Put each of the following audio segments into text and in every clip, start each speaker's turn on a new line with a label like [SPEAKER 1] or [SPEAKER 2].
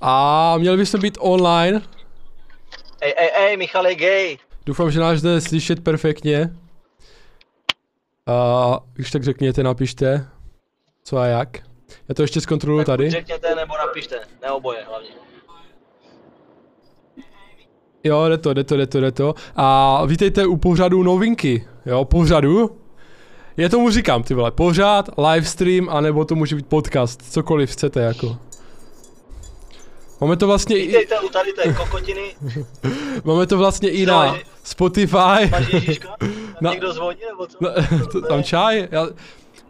[SPEAKER 1] A měli bychom být online.
[SPEAKER 2] Ej, ej, ej, Michal je gay.
[SPEAKER 1] Doufám, že nás jde slyšet perfektně. A když tak řekněte, napište, co a jak. Já to ještě zkontroluji tady.
[SPEAKER 2] Řekněte nebo napište, ne oboje hlavně.
[SPEAKER 1] Jo, jde to, jde to, jde to, jde to. A vítejte u pořadu novinky. Jo, pořadu. Je tomu říkám, ty vole, pořád, livestream, anebo to může být podcast, cokoliv chcete, jako. Máme to vlastně i,
[SPEAKER 2] Vítejte u tady té kokotiny,
[SPEAKER 1] máme to vlastně i na Spotify.
[SPEAKER 2] máš Ježíška?
[SPEAKER 1] Na-
[SPEAKER 2] někdo zvoní nebo co?
[SPEAKER 1] No, to, tam čaj? Já,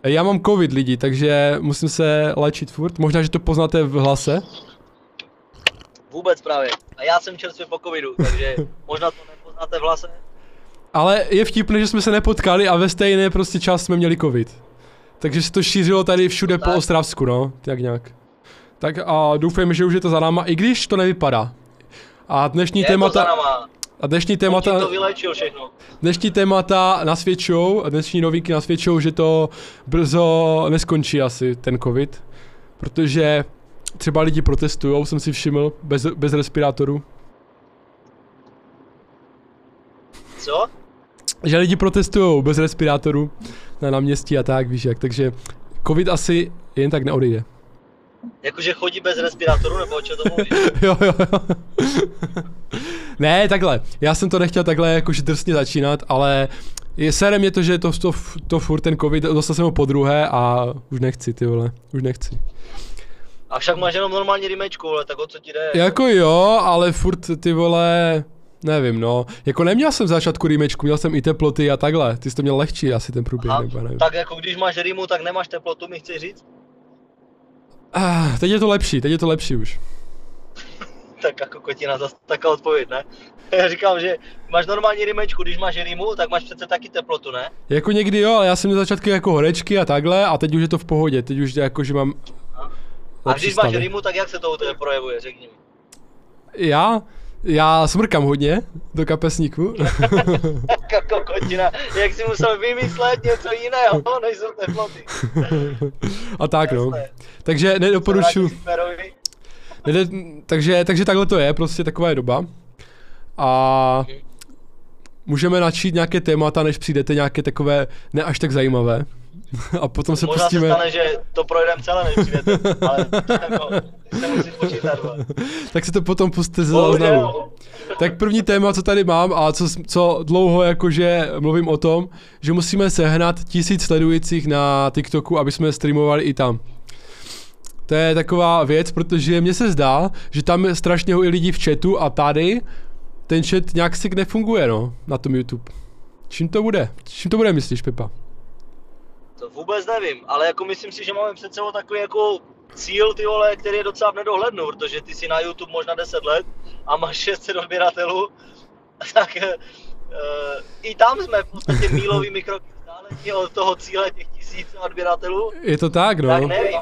[SPEAKER 1] já mám covid lidi, takže musím se léčit furt. Možná, že to poznáte v hlase.
[SPEAKER 2] Vůbec právě. A já jsem čerstvě po covidu, takže možná to nepoznáte v hlase.
[SPEAKER 1] Ale je vtipné, že jsme se nepotkali a ve stejné prostě čas jsme měli covid. Takže se to šířilo tady všude po
[SPEAKER 2] tak.
[SPEAKER 1] Ostravsku, no, tak nějak. Tak a doufejme, že už je to za náma, i když to nevypadá. A dnešní
[SPEAKER 2] Je to za
[SPEAKER 1] témata,
[SPEAKER 2] náma.
[SPEAKER 1] a dnešní
[SPEAKER 2] On
[SPEAKER 1] témata,
[SPEAKER 2] to vylečil všechno.
[SPEAKER 1] dnešní témata nasvědčují, a dnešní novinky nasvědčují, že to brzo neskončí asi, ten covid. Protože třeba lidi protestují, jsem si všiml, bez, bez respirátorů.
[SPEAKER 2] Co?
[SPEAKER 1] že lidi protestují bez respirátorů na náměstí a tak, víš jak, takže covid asi jen tak neodejde.
[SPEAKER 2] Jakože chodí bez respirátoru, nebo o čem to mluvíš?
[SPEAKER 1] jo, jo, jo. ne, takhle, já jsem to nechtěl takhle jakože drsně začínat, ale je sere mě to, že to, to, to furt ten covid, dostal jsem ho po druhé a už nechci, ty vole, už nechci.
[SPEAKER 2] A však máš jenom normální rimečku, ale tak o co ti jde?
[SPEAKER 1] Jako jo, ale furt ty vole, nevím no, jako neměl jsem v začátku rýmečku, měl jsem i teploty a takhle, ty jsi to měl lehčí asi ten průběh,
[SPEAKER 2] Aha,
[SPEAKER 1] nebo nevím.
[SPEAKER 2] tak jako když máš rýmu, tak nemáš teplotu, mi chci říct?
[SPEAKER 1] Ah, teď je to lepší, teď je to lepší už.
[SPEAKER 2] Tak jako kotina, zase taková odpověď, ne? Já říkám, že máš normální rýmečku, když máš rýmu, tak máš přece taky teplotu, ne?
[SPEAKER 1] Jako někdy jo, ale já jsem měl začátky jako horečky a takhle a teď už je to v pohodě, teď už jako, že mám
[SPEAKER 2] A když máš
[SPEAKER 1] stavy.
[SPEAKER 2] rýmu, tak jak se to u tebe projevuje, řekni mi.
[SPEAKER 1] Já? Já smrkám hodně do kapesníku.
[SPEAKER 2] Jako kotina, jak jsi musel vymyslet něco jiného, než jsou teploty.
[SPEAKER 1] a tak no. Takže nedoporučuji.
[SPEAKER 2] Smerovi.
[SPEAKER 1] Nede, takže, takže takhle to je, prostě taková je doba. A můžeme načít nějaké témata, než přijdete nějaké takové ne až tak zajímavé. A potom se
[SPEAKER 2] Možná
[SPEAKER 1] pustíme.
[SPEAKER 2] se stane, že to projdeme celé, než přijdete, ale jako, se počítat.
[SPEAKER 1] tak se to potom pustíte ze záznamu. Tak první téma, co tady mám a co, co dlouho jakože mluvím o tom, že musíme sehnat tisíc sledujících na TikToku, aby jsme streamovali i tam. To je taková věc, protože mně se zdá, že tam je strašně hodně lidí v chatu a tady ten chat nějak si nefunguje, no, na tom YouTube. Čím to bude? Čím to bude, myslíš, Pepa?
[SPEAKER 2] Vůbec nevím, ale jako myslím si, že máme před sebou takový jako cíl, ty vole, který je docela v nedohlednu, protože ty si na YouTube možná 10 let a máš 600 odběratelů, tak uh, i tam jsme v podstatě mílovými kroky od toho cíle těch tisíc odběratelů,
[SPEAKER 1] Je to tak, no.
[SPEAKER 2] tak nevím.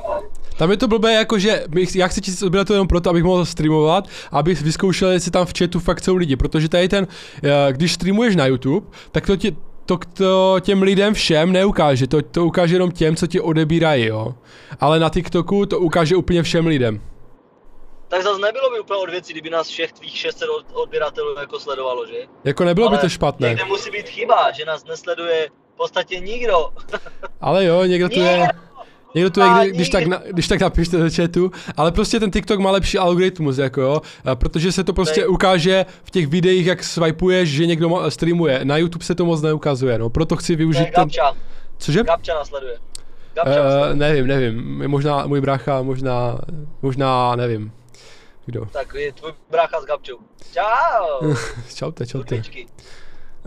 [SPEAKER 1] Tam je to blbé jako, že já chci tisíc odběratelů jenom proto, abych mohl streamovat, abych vyzkoušel, jestli tam v chatu fakt jsou lidi, protože tady ten, eh, když streamuješ na YouTube, tak to, tě, to, to těm lidem všem neukáže, to, to ukáže jenom těm, co ti odebírají, jo. Ale na TikToku to ukáže úplně všem lidem.
[SPEAKER 2] Tak zase nebylo by úplně od věcí, kdyby nás všech tvých 600 od- odběratelů jako sledovalo, že?
[SPEAKER 1] Jako nebylo by
[SPEAKER 2] Ale
[SPEAKER 1] to špatné.
[SPEAKER 2] Někde musí být chyba, že nás nesleduje v podstatě nikdo.
[SPEAKER 1] Ale jo, někdo tu je. Někdo tu je, kdy, když, tak, na, když tak napište do chatu, ale prostě ten TikTok má lepší algoritmus, jako jo, protože se to prostě ukáže v těch videích, jak swipuješ, že někdo streamuje. Na YouTube se to moc neukazuje, no, proto chci
[SPEAKER 2] To
[SPEAKER 1] využít ten... Cože?
[SPEAKER 2] Gabča nasleduje. Gabča nasleduje.
[SPEAKER 1] Uh, nevím, nevím, možná můj brácha, možná, možná, nevím. Kdo?
[SPEAKER 2] Tak je tvůj brácha s Gabčou. Čau!
[SPEAKER 1] čaute, čaute.
[SPEAKER 2] Kurvičky.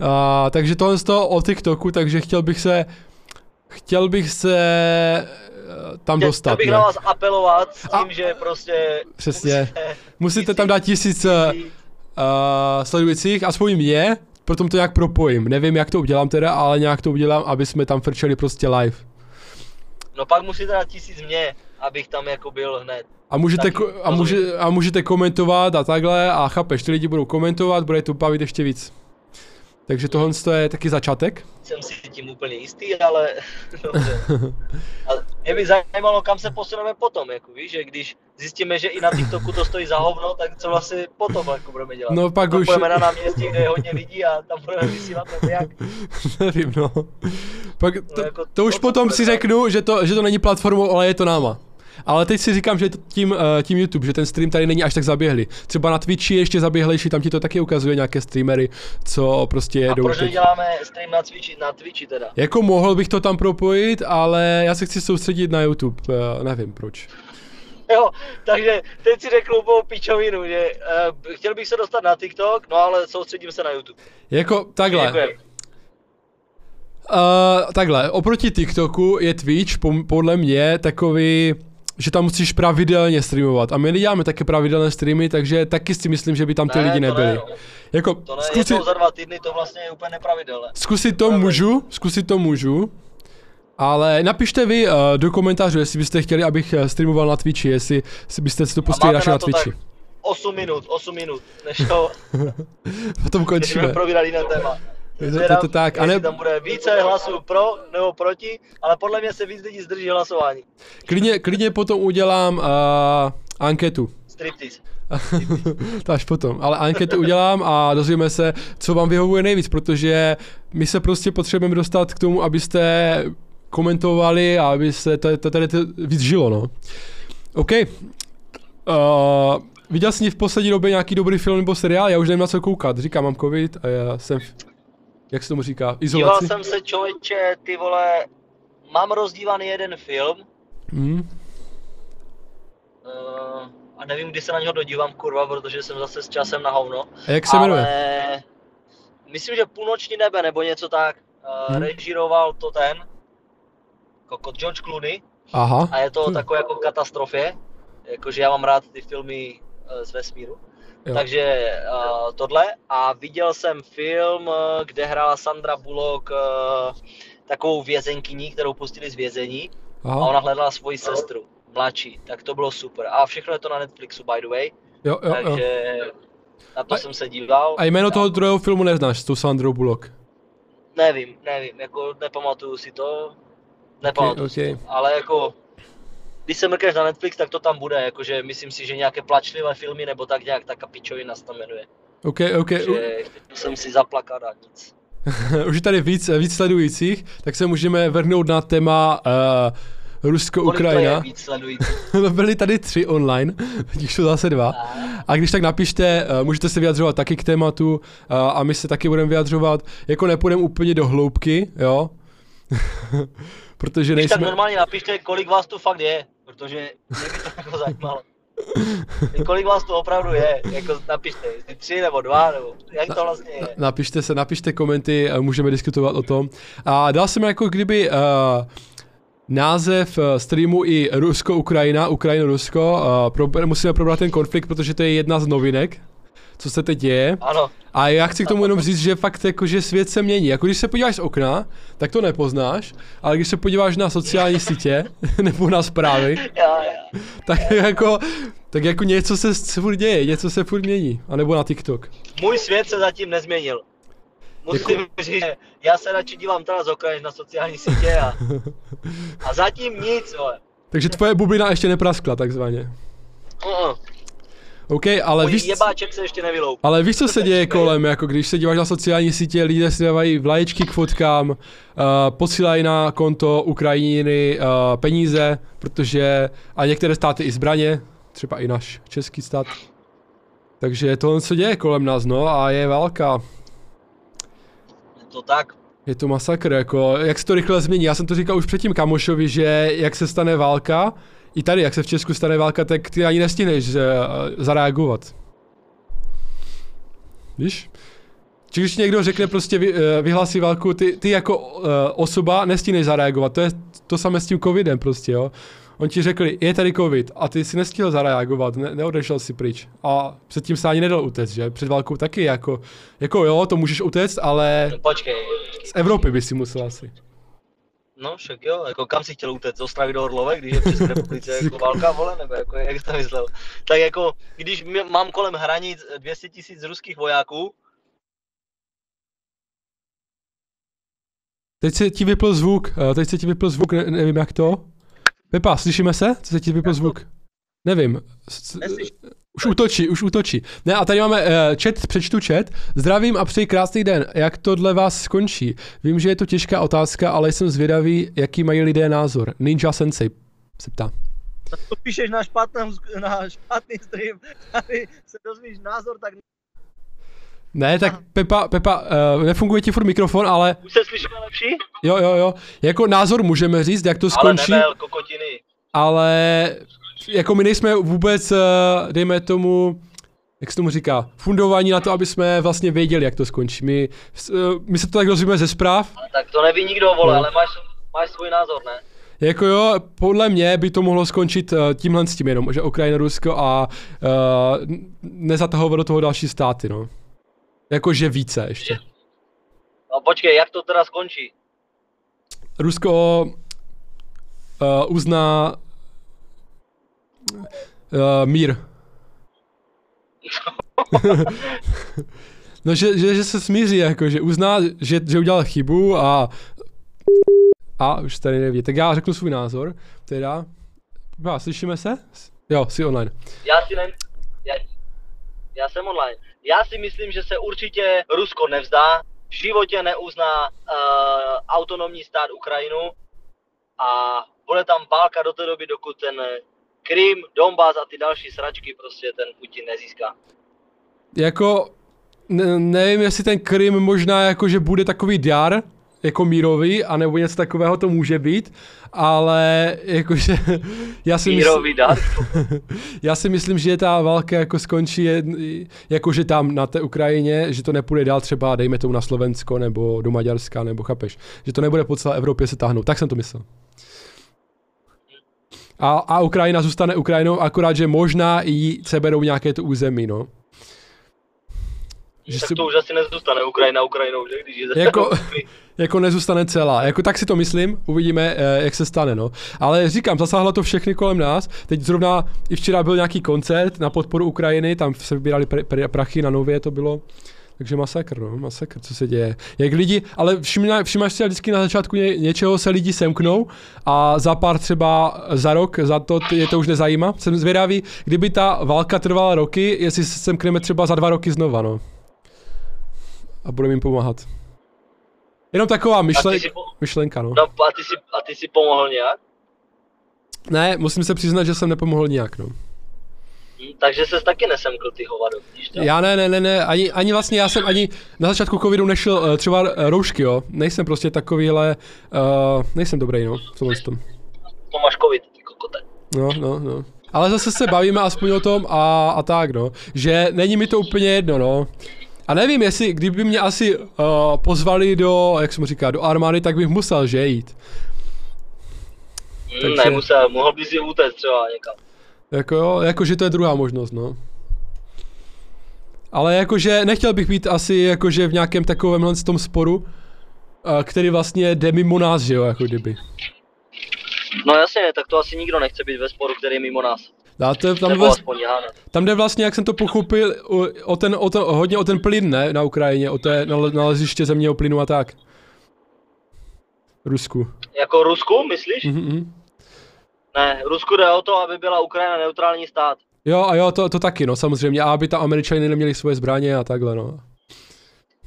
[SPEAKER 1] Uh, takže tohle z toho o TikToku, takže chtěl bych se, chtěl bych se eh, tam
[SPEAKER 2] Chtěl
[SPEAKER 1] dostat,
[SPEAKER 2] bych
[SPEAKER 1] ne?
[SPEAKER 2] na vás apelovat s tím,
[SPEAKER 1] A-
[SPEAKER 2] že prostě
[SPEAKER 1] Přesně.
[SPEAKER 2] musíte-
[SPEAKER 1] Musíte tam dát tisíc uh, sledujících, aspoň mě, potom to nějak propojím. Nevím, jak to udělám teda, ale nějak to udělám, aby jsme tam frčeli prostě live.
[SPEAKER 2] No pak musíte dát tisíc mě, abych tam jako byl hned.
[SPEAKER 1] A můžete,
[SPEAKER 2] Taky,
[SPEAKER 1] ko- a, může, a můžete komentovat a takhle a chápeš, ty lidi budou komentovat, bude to bavit ještě víc. Takže tohle je taky začátek.
[SPEAKER 2] Jsem si tím úplně jistý, ale dobře. A Mě by zajímalo, kam se posuneme potom, jako víš, že když zjistíme, že i na TikToku to stojí za hovno, tak co vlastně potom jako budeme dělat?
[SPEAKER 1] No pak už...
[SPEAKER 2] půjdeme na náměstí, kde je hodně lidí a tam budeme vysílat nebo jak?
[SPEAKER 1] Nevím, no. Pak to,
[SPEAKER 2] jako
[SPEAKER 1] to už
[SPEAKER 2] to, co
[SPEAKER 1] potom si řeknu, že to, že to není platformou, ale je to náma. Ale teď si říkám, že je to tím, uh, tím YouTube, že ten stream tady není až tak zaběhlý. Třeba na Twitchi je ještě zaběhlejší, tam ti to taky ukazuje nějaké streamery, co prostě
[SPEAKER 2] A
[SPEAKER 1] jedou.
[SPEAKER 2] proč
[SPEAKER 1] teď.
[SPEAKER 2] neděláme stream na Twitchi, na Twitchi teda?
[SPEAKER 1] Jako mohl bych to tam propojit, ale já se chci soustředit na YouTube, uh, nevím proč.
[SPEAKER 2] Jo, takže teď si řeknu úplnou pičovinu, že uh, chtěl bych se dostat na TikTok, no ale soustředím se na YouTube.
[SPEAKER 1] Jako takhle.
[SPEAKER 2] Děkujem.
[SPEAKER 1] Uh, takhle, oproti TikToku je Twitch po, podle mě takový, že tam musíš pravidelně streamovat. A my neděláme také pravidelné streamy, takže taky si myslím, že by tam ty
[SPEAKER 2] Ne,
[SPEAKER 1] lidi
[SPEAKER 2] to
[SPEAKER 1] nebyli.
[SPEAKER 2] ne, no.
[SPEAKER 1] Jako,
[SPEAKER 2] To ne,
[SPEAKER 1] zkusit,
[SPEAKER 2] za dva týdny to vlastně je úplně nepravidelné.
[SPEAKER 1] zkusit to můžu, zkusit to můžu. Ale napište vy uh, do komentářů, jestli byste chtěli, abych eh, streamoval na Twitchi, jestli byste si to pustili radši
[SPEAKER 2] na
[SPEAKER 1] na Twitchi.
[SPEAKER 2] tak 8 minut, 8 minut, než to,
[SPEAKER 1] Potom končíme.
[SPEAKER 2] probírat jiné téma.
[SPEAKER 1] Je to- to- tak, a ne-
[SPEAKER 2] tam bude více hlasů pro nebo proti, ale podle mě se víc lidí zdrží hlasování.
[SPEAKER 1] Klidně, klidně potom udělám uh, anketu.
[SPEAKER 2] Striptease.
[SPEAKER 1] to až potom. Ale anketu udělám a dozvíme se, co vám vyhovuje nejvíc, protože my se prostě potřebujeme dostat k tomu, abyste komentovali a aby se to, to tady to víc žilo, no. OK. Uh, viděl jsi v poslední době nějaký dobrý film nebo seriál? Já už nevím na co koukat. Říkám, mám covid a já jsem, jak se tomu říká,
[SPEAKER 2] Díval
[SPEAKER 1] izolaci.
[SPEAKER 2] jsem se člověče, ty vole, mám rozdívaný jeden film,
[SPEAKER 1] Hmm.
[SPEAKER 2] uh, a nevím, kdy se na něho dodívám, kurva, protože jsem zase s časem na hovno.
[SPEAKER 1] A jak se jmenuje?
[SPEAKER 2] Ale myslím, že Půlnoční nebe nebo něco tak. Uh,
[SPEAKER 1] Hmm.
[SPEAKER 2] Režíroval to ten, jako George Clooney,
[SPEAKER 1] Aha.
[SPEAKER 2] a je to
[SPEAKER 1] Hm.
[SPEAKER 2] takové jako katastrofě. Jakože já mám rád ty filmy uh, z vesmíru.
[SPEAKER 1] Jo.
[SPEAKER 2] Takže uh, tohle. A viděl jsem film, uh, kde hrála Sandra Bullock uh, takovou vězenkyní, kterou pustili z vězení. A
[SPEAKER 1] Aha.
[SPEAKER 2] ona hledala svoji sestru, mladší. Tak to bylo super. A všechno je to na Netflixu, by the way.
[SPEAKER 1] Jo, jo, jo.
[SPEAKER 2] takže na to
[SPEAKER 1] A-
[SPEAKER 2] jsem se díval.
[SPEAKER 1] A jméno toho druhého filmu neznáš, s tou Sandrou Bullock.
[SPEAKER 2] Nevím, nevím, jako nepamatuju si to. Nepamatuju
[SPEAKER 1] Ok,
[SPEAKER 2] si
[SPEAKER 1] ok.
[SPEAKER 2] to. Ale jako, když se mrkneš na Netflix, tak to tam bude, jakože myslím si, že nějaké plačlivé filmy nebo tak nějak, ta pičovina se tam jmenuje.
[SPEAKER 1] OK, OK.
[SPEAKER 2] Že jsem si zaplakat a nic.
[SPEAKER 1] Už je tady víc, víc sledujících, tak se můžeme vrhnout na téma uh, Rusko-Ukrajina.
[SPEAKER 2] sledující?
[SPEAKER 1] To byly tady tři online, teď jsou zase dva. A když tak napište, uh, můžete se vyjadřovat taky k tématu uh, a my se taky budeme vyjadřovat. Jako nepůjdeme úplně do hloubky, jo? Protože
[SPEAKER 2] Když tak
[SPEAKER 1] nejsme...
[SPEAKER 2] normálně napište, kolik vás tu fakt je, protože mě by to jako zajímalo. Kolik vás tu opravdu je, jako napište, jestli tři nebo dva, nebo jak to vlastně je.
[SPEAKER 1] Napište se, napište komenty, a můžeme diskutovat o tom. A dal jsem jako kdyby uh, název eh, streamu i Rusko-Ukrajina, Ukrajina-Rusko. Uh, prober, musíme probrat ten konflikt, protože to je jedna z novinek, co se teď děje.
[SPEAKER 2] Ano,
[SPEAKER 1] A já chci k tomu jenom říct, že fakt jako, že svět se mění. Jako když se podíváš z okna, tak to nepoznáš, ale když se podíváš na sociální sítě nebo na zprávy,
[SPEAKER 2] já, já.
[SPEAKER 1] tak jako, tak jako něco se furt děje, něco se furt mění. A nebo na TikTok.
[SPEAKER 2] Můj svět se zatím nezměnil. Musím
[SPEAKER 1] Jako-
[SPEAKER 2] říct, že já se radši dívám teda z okna než na sociální sítě a, a zatím nic, vole.
[SPEAKER 1] Takže tvoje bublina ještě nepraskla takzvaně.
[SPEAKER 2] Uh-uh.
[SPEAKER 1] OK, ale
[SPEAKER 2] Můj
[SPEAKER 1] víš,
[SPEAKER 2] jebáček se ještě nevyloup.
[SPEAKER 1] ale víš, co se děje kolem, jako když se díváš na sociální sítě, lidé si dávají vlaječky k fotkám, uh, posílají na konto Ukrajiny uh, peníze, protože a některé státy i zbraně, třeba i náš český stát. Takže tohle co děje kolem nás, no, a je válka.
[SPEAKER 2] Je to tak.
[SPEAKER 1] Je to masakr, jako, jak se to rychle změní. Já jsem to říkal už předtím kamošovi, že jak se stane válka, i tady, jak se v Česku stane válka, tak ty ani nestihneš uh, zareagovat. Víš? Či když někdo řekne prostě vy, uh, vyhlásí válku, ty, ty jako uh, osoba nestihneš zareagovat. To je to samé s tím covidem prostě, jo. On ti řekli, je tady covid a ty si nestihl zareagovat, ne, neodešel si pryč. A předtím se ani nedal utéct, že? Před válkou taky jako, jako jo, to můžeš utéct, ale
[SPEAKER 2] počkej.
[SPEAKER 1] z Evropy by si musel asi.
[SPEAKER 2] No, však jo, jako kam si chtěl utéct, z Ostravy do Orlové, když je v České republice jako válka, vole, nebo jako, jak jsi to myslel? Tak jako, když mám kolem hranic 200 tisíc ruských vojáků,
[SPEAKER 1] Teď se ti vypl zvuk, eh, teď se ti vypl zvuk, ne, nevím jak to. Pepa, slyšíme se? Co se ti vypl zvuk? Nevím. Už útočí, už útočí. Ne, a tady máme uh, chat, přečtu chat. Zdravím a přeji krásný den. Jak to dle vás skončí? Vím, že je to těžká otázka, ale jsem zvědavý, jaký mají lidé názor. Ninja Sensei se ptá.
[SPEAKER 2] To píšeš na, špatném, na špatný stream, tady se dozvíš názor, tak
[SPEAKER 1] Ne, tak Pepa, Pepa, uh, nefunguje ti furt mikrofon, ale
[SPEAKER 2] už se slyšíme lepší?
[SPEAKER 1] jo, jo, jo. Jako názor můžeme říct, jak to
[SPEAKER 2] Ale
[SPEAKER 1] skončí,
[SPEAKER 2] nebel, kokotiny.
[SPEAKER 1] ale jako my nejsme vůbec, uh, dejme tomu, jak se tomu říká, fundovaní na to, aby jsme vlastně věděli, jak to skončí. My, uh, my se to tak dozvíme ze zpráv,
[SPEAKER 2] Ale tak to neví nikdo, vole,
[SPEAKER 1] No.
[SPEAKER 2] ale máš, máš svůj názor, ne?
[SPEAKER 1] Jako jo, podle mě by to mohlo skončit uh, tímhle s tím jenom, že Ukrajina, Rusko a uh, nezatahovat do toho další státy, no. Jakože více ještě.
[SPEAKER 2] No počkej, jak to teda skončí?
[SPEAKER 1] Rusko uh, uzná uh, mír. no, že, že, že se smíří, jako, že uzná, že, že udělal chybu a a už tady neví. Tak já řeknu svůj názor, teda. Já, slyšíme se? Jo, jsi online.
[SPEAKER 2] Já si ne... Já, já jsem online. Já si myslím, že se určitě Rusko nevzdá, v životě neuzná uh, autonomní stát Ukrajinu a bude tam válka do té doby, dokud ten Krym, Donbass a ty další sračky prostě ten Putin nezíská.
[SPEAKER 1] Jako, ne, nevím, jestli ten Krym možná jako, že bude takový dar, jako mírový, anebo něco takového to může být, ale jakože já si
[SPEAKER 2] Mírový dar.
[SPEAKER 1] já si myslím, že ta válka jako skončí jakože tam na té Ukrajině, že to nepůjde dál třeba, dejme tomu na Slovensko nebo do Maďarska, nebo chápeš, že to nebude po celé Evropě se táhnout, tak jsem to myslel. A, a Ukrajina zůstane Ukrajinou, akorát, že možná i seberou nějaké to území, no. Že
[SPEAKER 2] tak
[SPEAKER 1] si-
[SPEAKER 2] to už asi nezůstane Ukrajina Ukrajinou, že? Když je
[SPEAKER 1] Jako- jako nezůstane celá. Jako tak si to myslím, uvidíme, eh, jak se stane, no. Ale říkám, zasáhlo to všechny kolem nás. Teď zrovna i včera byl nějaký koncert na podporu Ukrajiny, tam se vybírali pr- pr- prachy na nově, to bylo. Takže masakr, no, masakr, co se děje. Jak lidi, ale všimna, všimáš si vždycky na začátku ně, něčeho se lidi semknou a za pár třeba za rok, za to je to už nezajímá. Jsem zvědavý, kdyby ta válka trvala roky, jestli se semkneme třeba za dva roky znova, no. A budeme jim pomáhat. Jenom taková myšlen,
[SPEAKER 2] po-
[SPEAKER 1] myšlenka, no.
[SPEAKER 2] No a ty si, a ty si pomohl nějak?
[SPEAKER 1] Ne, musím se přiznat, že jsem nepomohl nijak, no.
[SPEAKER 2] Hm, takže ses taky nesemkl ty hovado?
[SPEAKER 1] Já ne, ne, ne, ne, ani, ani vlastně já jsem ani na začátku covidu nešel uh, třeba uh, roušky, jo. Nejsem prostě takovýhle, uh, nejsem dobrý, no, v tomhle tom.
[SPEAKER 2] To máš covid, ty kokote.
[SPEAKER 1] No, no, no. Ale zase se bavíme aspoň o tom a, a tak, no. Že není mi to úplně jedno, no. A nevím, jestli, kdyby mě asi uh, pozvali do, jak jsem říká, do armády, tak bych musel, že jít.
[SPEAKER 2] Hm,
[SPEAKER 1] Takže-
[SPEAKER 2] Nemusel, mohl bys si utéct třeba někam.
[SPEAKER 1] Jako jo, jakože to je druhá možnost, no. Ale jakože nechtěl bych být asi jakože v nějakém takovémhle tom sporu, který vlastně jde mimo nás, že jo, jako kdyby.
[SPEAKER 2] No jasně, tak to asi nikdo nechce být ve sporu, který je mimo nás.
[SPEAKER 1] A to, tam,
[SPEAKER 2] Nebo
[SPEAKER 1] vlast,
[SPEAKER 2] aspoň já ne.
[SPEAKER 1] tam jde vlastně, jak jsem to pochopil, o, o ten, o ten, hodně o ten plyn, ne, na Ukrajině, o té nale- naleziště zemního plynu a tak. Rusku.
[SPEAKER 2] Jako Rusku, myslíš?
[SPEAKER 1] Mhm, mhm.
[SPEAKER 2] Ne, Rusku jde o to, aby byla Ukrajina neutrální stát.
[SPEAKER 1] Jo a jo, to, to taky, no samozřejmě, a aby tam američani neměli svoje zbraně a takhle, no.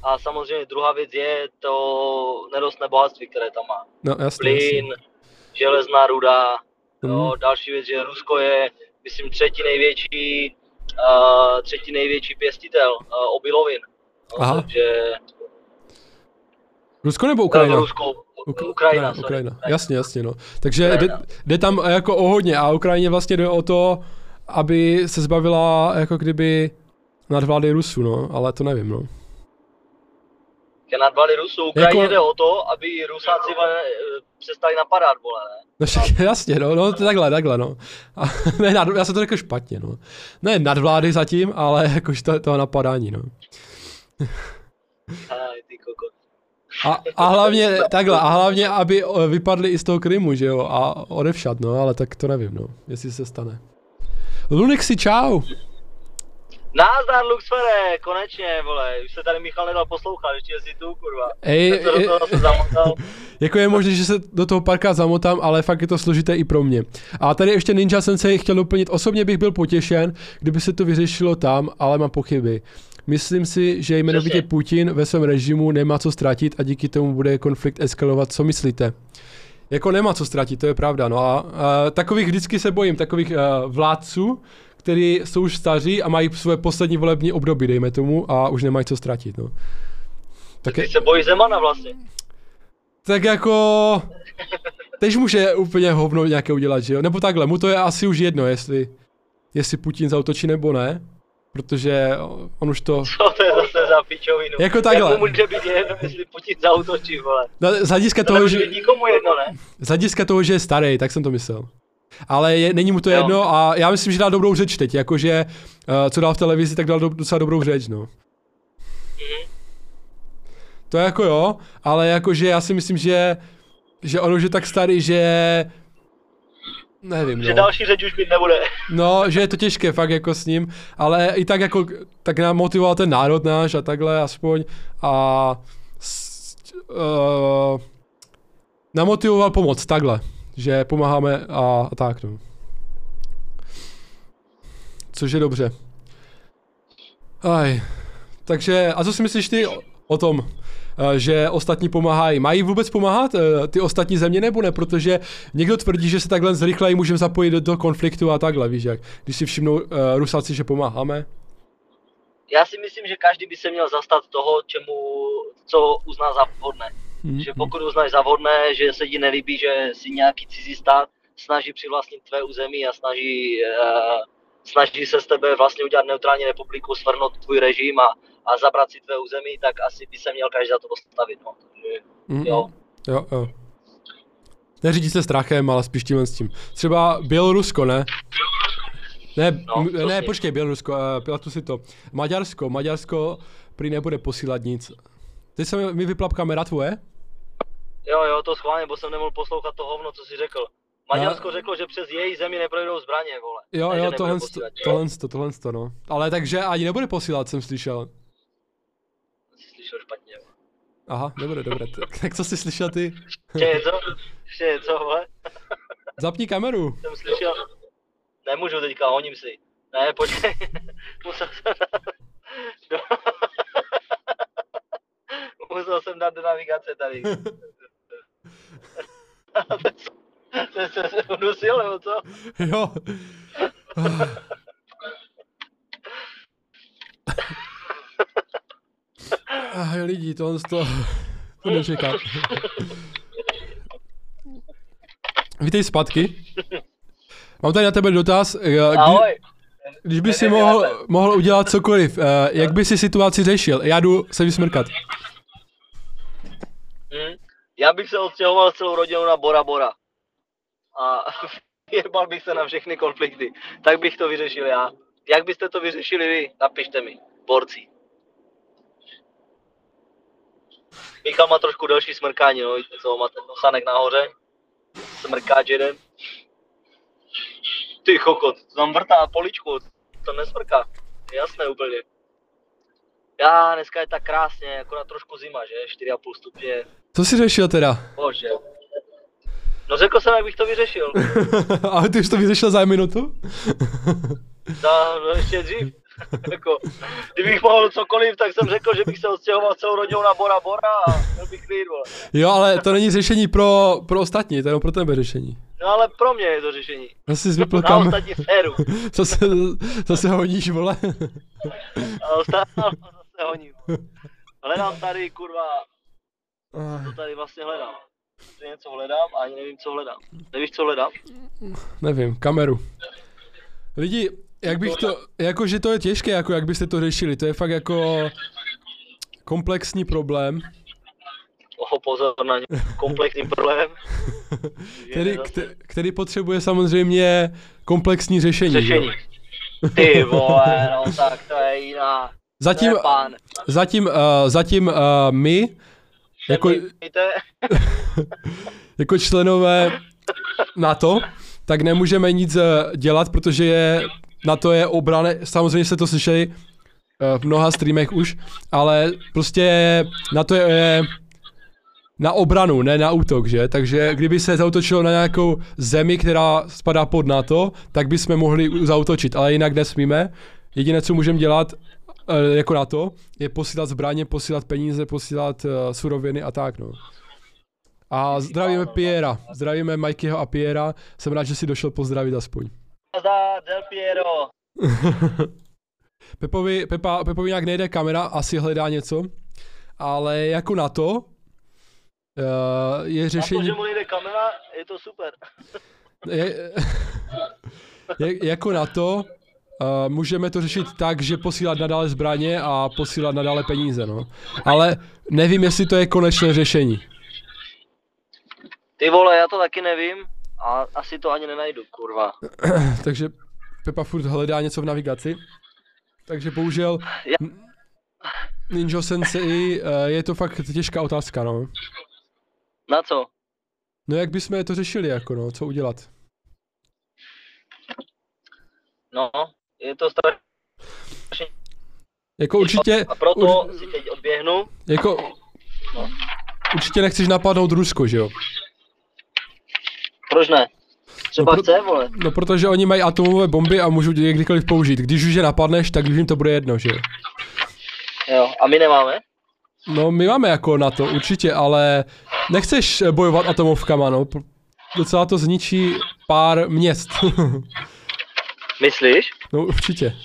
[SPEAKER 2] A samozřejmě druhá věc je to nedostné bohatství, které tam má.
[SPEAKER 1] No jasně, jasně.
[SPEAKER 2] Plyn, železná ruda,
[SPEAKER 1] Mhm.
[SPEAKER 2] no, další věc, že Rusko je, myslím, třetí největší, uh, třetí největší pěstitel uh, obilovin. No,
[SPEAKER 1] Aha.
[SPEAKER 2] Takže
[SPEAKER 1] Rusko nebo
[SPEAKER 2] Ukrajina.
[SPEAKER 1] Ukrajina?
[SPEAKER 2] Ruskou,
[SPEAKER 1] Uk-
[SPEAKER 2] Ukrajina, sorry.
[SPEAKER 1] Ukrajina. Jasně, jasně, no. Takže jde,
[SPEAKER 2] Ukrajina.
[SPEAKER 1] jde tam jako o hodně a Ukrajině vlastně jde o to, aby se zbavila jako kdyby nadvlády Rusů, no, ale to nevím, no.
[SPEAKER 2] Ke nadvali Rusů. Ukrajině
[SPEAKER 1] Jako-
[SPEAKER 2] jde o to, aby Rusáci vole, eh, přestali napadat, vole, ne?
[SPEAKER 1] No však jasně, no, no to takhle, takhle, no. A, ne, nad, já jsem to řekl špatně, no. Ne nadvlády zatím, ale jakož to, to napadání, no.
[SPEAKER 2] Aj, ty kokot.
[SPEAKER 1] A, a hlavně, takhle, a hlavně, aby o, vypadli i z toho Krymu, že jo, a odevšat, no, ale tak to nevím, no, jestli se stane. Lunixi, čau.
[SPEAKER 2] Názdar Luxfere, konečně, vole, už se tady Michal nedal poslouchat, ještě si tu, kurva.
[SPEAKER 1] Ej,
[SPEAKER 2] Jsem se do
[SPEAKER 1] je-
[SPEAKER 2] toho zamotal.
[SPEAKER 1] Jako je možné, že se do toho parka zamotám, ale fakt je to složité i pro mě. A tady ještě Ninja jsem se chtěl doplnit. Osobně bych byl potěšen, kdyby se to vyřešilo tam, ale mám pochyby. Myslím si, že jmenovitě. Putin ve svém režimu nemá co ztratit a díky tomu bude konflikt eskalovat. Co myslíte? Jako nemá co ztratit, to je pravda. No a, a takových vždycky se bojím, takových uh, vládců, kteří jsou už staří a mají své poslední volební období, dejme tomu, a už nemají co ztratit. No. Tak je,
[SPEAKER 2] Ty se bojíš Zemana vlastně.
[SPEAKER 1] tak jako... Tež může úplně hovno nějaké udělat, že jo? Nebo takhle, mu to je asi už jedno, jestli, jestli Putin zautočí nebo ne. Protože on už to...
[SPEAKER 2] Co to je zase za pičovinu?
[SPEAKER 1] Jako takhle.
[SPEAKER 2] Jak může být jedno, jestli Putin zautočí, vole.
[SPEAKER 1] Na- Z hlediska
[SPEAKER 2] To
[SPEAKER 1] toho, že,
[SPEAKER 2] nikomu jedno, ne?
[SPEAKER 1] z hlediska toho, že je starý, tak jsem to myslel. Ale je, není mu to
[SPEAKER 2] Jo.
[SPEAKER 1] jedno a já myslím, že dal dobrou řeč teď, jakože uh, co dal v televizi, tak dal do, docela dobrou řeč, no.
[SPEAKER 2] Mhm.
[SPEAKER 1] To jako jo, ale jakože já si myslím, že, že on už je tak starý, že nevím,
[SPEAKER 2] Že
[SPEAKER 1] no.
[SPEAKER 2] další řeč už být nebude.
[SPEAKER 1] No, že je to těžké fakt jako s ním, ale i tak jako, tak nám motivoval ten národ náš a takhle aspoň a uh, namotivoval pomoc, takhle, že pomáháme a, a tak no. Což je dobře. Aj, takže, a co si myslíš ty o, tom, eh, že ostatní pomáhají? Mají vůbec pomáhat eh, ty ostatní země nebo ne? Protože někdo tvrdí, že se takhle zrychleji můžeme zapojit do, do konfliktu a takhle, víš jak? Když si všimnou uh, Rusáci, že pomáháme.
[SPEAKER 2] Já si myslím, že každý by se měl zastat toho, čemu, co uzná za vhodné.
[SPEAKER 1] Hmm,
[SPEAKER 2] Že pokud uznáš za vhodné, že se ti nelíbí, že si nějaký cizí stát snaží přivlastnit tvé území a snaží, uh, snaží se z tebe vlastně udělat neutrální republiku, svrhnout tvůj režim a, a zabrat si tvé území, tak asi by se měl každý za to postavit. No. Takže,
[SPEAKER 1] hmm,
[SPEAKER 2] jo.
[SPEAKER 1] Jo, jo. Neřídí se strachem, ale spíš tímhle s tím. Třeba Bělorusko, ne? Ne,
[SPEAKER 2] No,
[SPEAKER 1] m- ne, počkej, Bělorusko, uh, pilatu si to. Maďarsko, Maďarsko prý nebude posílat nic. Teď se mi- mi vypla kamera tvoje?
[SPEAKER 2] jo, jo, to schválně, bo jsem nemohl poslouchat to hovno, co jsi řekl. Maďarsko řeklo, že přes její zemi neprojdou zbraně, vole.
[SPEAKER 1] Jo,
[SPEAKER 2] Ne,
[SPEAKER 1] jo, tohle,
[SPEAKER 2] posílat.
[SPEAKER 1] tohle, tohle, tohle, no. Ale takže ani nebude posílat, jsem slyšel.
[SPEAKER 2] Jsi slyšel špatně. vole.
[SPEAKER 1] Aha, dobré, dobré. Tak, tak co jsi slyšel ty?
[SPEAKER 2] Ještě něco? Ještě něco, vole?
[SPEAKER 1] Zapni kameru.
[SPEAKER 2] Jsem slyšel... Nemůžu teďka, honím si. Ne, počkej. Musel jsem dát... Musel jsem dát do navigace tady. To udusil, nebo co?
[SPEAKER 1] Jo. Ah, lidi, tohle to, to nečekám. Vítej zpátky. Mám tady na tebe dotaz. eh, Kdy,
[SPEAKER 2] Ahoj.
[SPEAKER 1] když by si mohl, mohl udělat cokoliv, eh, jak by si situaci řešil? Já jdu se vysmrkat.
[SPEAKER 2] Hm? Já bych se odstěhoval celou rodinu na Bora Bora. A jebal bych se na všechny konflikty. Tak bych to vyřešil já. Jak byste to vyřešili vy? Napište mi. Borci. Michal má trošku delší smrkání, no, víte co, má ten nosanek nahoře. Smrkáč jeden. Ty chokot, to tam vrtá poličku, to nesmrká. Jasné úplně. Já, dneska je tak krásně, akorát trošku zima, že? 4,5 stupně,
[SPEAKER 1] Co jsi řešil teda?
[SPEAKER 2] bože. No řekl jsem, jak bych to vyřešil.
[SPEAKER 1] A ty už to vyřešil za minutu?
[SPEAKER 2] Za, no ještě dřív. jako, kdybych mohl cokoliv, tak jsem řekl, že bych se odstěhoval celou rodinou na Bora Bora a měl bych klid, vole.
[SPEAKER 1] Jo, ale to není řešení pro, pro ostatní, to je jenom pro tebe řešení.
[SPEAKER 2] No ale pro mě je to řešení.
[SPEAKER 1] Zase jsi vypl
[SPEAKER 2] Na
[SPEAKER 1] kam...
[SPEAKER 2] ostatní féru.
[SPEAKER 1] Co se, co se honíš, vole?
[SPEAKER 2] A ostatní zase honím. Hledám tady, kurva, co tady vlastně hledám. Něco hledám a ani nevím, co hledám. Nevíš, co hledám?
[SPEAKER 1] Nevím, kameru. Lidi, jak bych to, jakože to je těžké, jako jak byste to řešili, to je fakt jako komplexní problém,
[SPEAKER 2] Oho, pozor na ně. Komplexní problém.
[SPEAKER 1] který, který potřebuje samozřejmě komplexní řešení. jo?
[SPEAKER 2] Řešení. Ty vole, no tak to je jiná.
[SPEAKER 1] Zatím, zatím, uh, zatím uh, my, jako,
[SPEAKER 2] Víte?
[SPEAKER 1] jako členové NATO, tak nemůžeme nic eh, dělat, protože je, na to je obrany, samozřejmě jste to slyšeli, v mnoha streamech už, ale prostě na to je na obranu, ne na útok, že? Takže kdyby se zautočilo na nějakou zemi, která spadá pod NATO, tak bychom mohli zautočit, ale jinak nesmíme. Jediné, co můžeme dělat, eh, jako na to, je posílat zbraně, posílat peníze, posílat uh, suroviny a tak, no. A zdravíme Piera, zdravíme Mikeyho a Piera, jsem rád, že si došel pozdravit aspoň.
[SPEAKER 2] Zdar, Del Piero.
[SPEAKER 1] Pepovi, Pepa, Pepovi nějak nejde kamera, asi hledá něco, ale jako na to, uh, je řešení... Na
[SPEAKER 2] to, že mu nejde kamera, je to super.
[SPEAKER 1] je, je, jako na to, Uh, můžeme to řešit tak, že posílat nadále zbraně a posílat nadále peníze, no. Ale nevím, jestli to je konečné řešení.
[SPEAKER 2] Ty vole, já to taky nevím a asi to ani nenajdu, kurva.
[SPEAKER 1] Takže Pepa furt hledá něco v navigaci. Takže bohužel já... Ninja Sensei uh, je to fakt těžká otázka, no.
[SPEAKER 2] Na co?
[SPEAKER 1] No jak bychom to řešili, jako no, co udělat?
[SPEAKER 2] No, je to strašně...
[SPEAKER 1] Jako určitě...
[SPEAKER 2] A proto ur... si teď odběhnu.
[SPEAKER 1] Jako... No. Určitě nechceš napadnout Rusko, že jo?
[SPEAKER 2] Proč ne? Třeba no, pro, chce, vole.
[SPEAKER 1] No protože oni mají atomové bomby a můžou je kdykoliv použít. Když už je napadneš, tak jim to bude jedno, že jo?
[SPEAKER 2] Jo, a my nemáme?
[SPEAKER 1] No my máme jako na to, určitě, ale nechceš bojovat atomovkama, no. Docela to zničí pár měst.
[SPEAKER 2] Myslíš?
[SPEAKER 1] No určitě.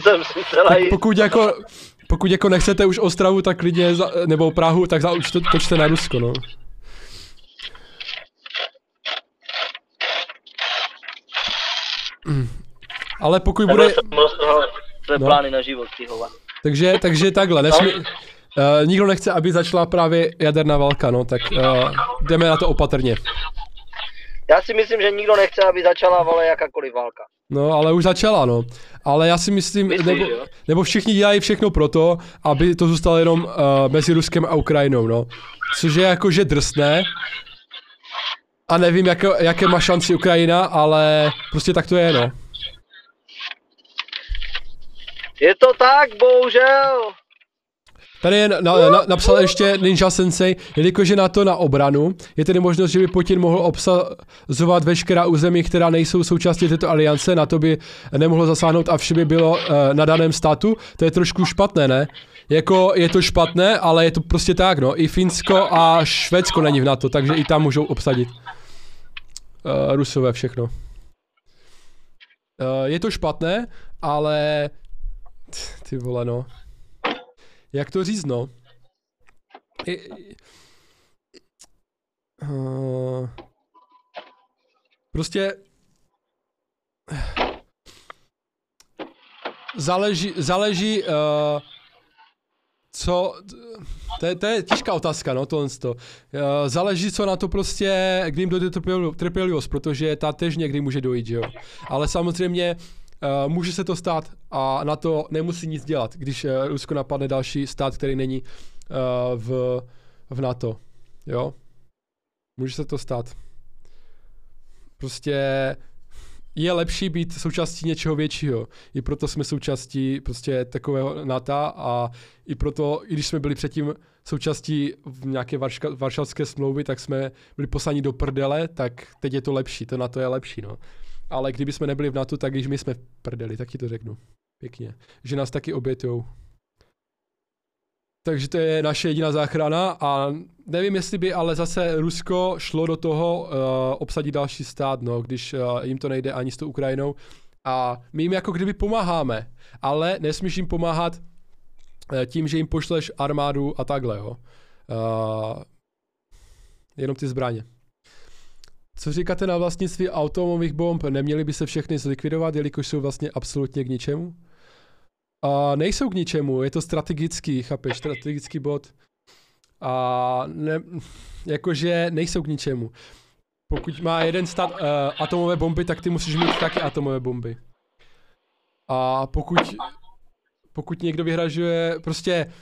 [SPEAKER 2] Jsem si celá
[SPEAKER 1] pokud jako, pokud jako nechcete už Ostravu, tak klidně, za, nebo Prahu, tak za, to, točte na Rusko, no. Ale pokud bude...
[SPEAKER 2] Tvé no. plány na život, ty hova.
[SPEAKER 1] Takže, takže takhle, nesmí... Uh, nikdo nechce, aby začala právě jaderná válka, no, tak uh, jdeme na to opatrně.
[SPEAKER 2] Já si myslím, že nikdo nechce, aby začala vole jakákoliv válka.
[SPEAKER 1] No, ale už začala, no. Ale já si myslím, Myslíš, nebo, nebo všichni dělají všechno pro to, aby to zůstalo jenom uh, mezi Ruskem a Ukrajinou, no. Což je jakože drsné. A nevím, jaké, jaké má šanci Ukrajina, ale prostě tak to je, no.
[SPEAKER 2] Je to tak, bohužel.
[SPEAKER 1] Tady je na, na, napsal ještě Ninja Sensei, jelikož je na to na obranu, je tedy možnost, že by Putin mohl obsazovat veškerá území, která nejsou součástí této aliance, na to by nemohlo zasáhnout a vše by bylo uh, na daném státu. To je trošku špatné, ne? Jako je to špatné, ale je to prostě tak, no. I Finsko a Švédsko není v NATO, takže i tam můžou obsadit. Uh, Rusové všechno. Uh, je to špatné, ale ty vole, no. Jak to říct, no? I, uh, prostě záleží, záleží uh, co, to je, to je těžká otázka, no, tohle to. Uh, záleží, co na to prostě, kdy jim dojde trpělivost, protože ta tež někdy může dojít, jo. Ale samozřejmě může se to stát a na to nemusí nic dělat, když uh, Rusko napadne další stát, který není uh, v, v NATO. Jo? Může se to stát. Prostě je lepší být součástí něčeho většího. I proto jsme součástí prostě takového NATO a i proto, i když jsme byli předtím součástí nějaké varška, varšavské smlouvy, tak jsme byli poslani do prdele, tak teď je to lepší, to NATO je lepší, no ale kdyby jsme nebyli v NATO, tak když my jsme prdeli, tak ti to řeknu. Pěkně. Že nás taky obětujou. Takže to je naše jediná záchrana a nevím, jestli by ale zase Rusko šlo do toho uh, obsadit další stát, no, když uh, jim to nejde ani s tou Ukrajinou. A my jim jako kdyby pomáháme, ale nesmíš jim pomáhat uh, tím, že jim pošleš armádu a takhle, jo. Uh, jenom ty zbraně. Co říkáte na vlastnictví atomových bomb? Neměly by se všechny zlikvidovat, jelikož jsou vlastně absolutně k ničemu? A nejsou k ničemu, je to strategický, chápeš, strategický bod. A ne, jakože nejsou k ničemu. Pokud má jeden stát uh, atomové bomby, tak ty musíš mít taky atomové bomby. A pokud, pokud někdo vyhražuje, prostě,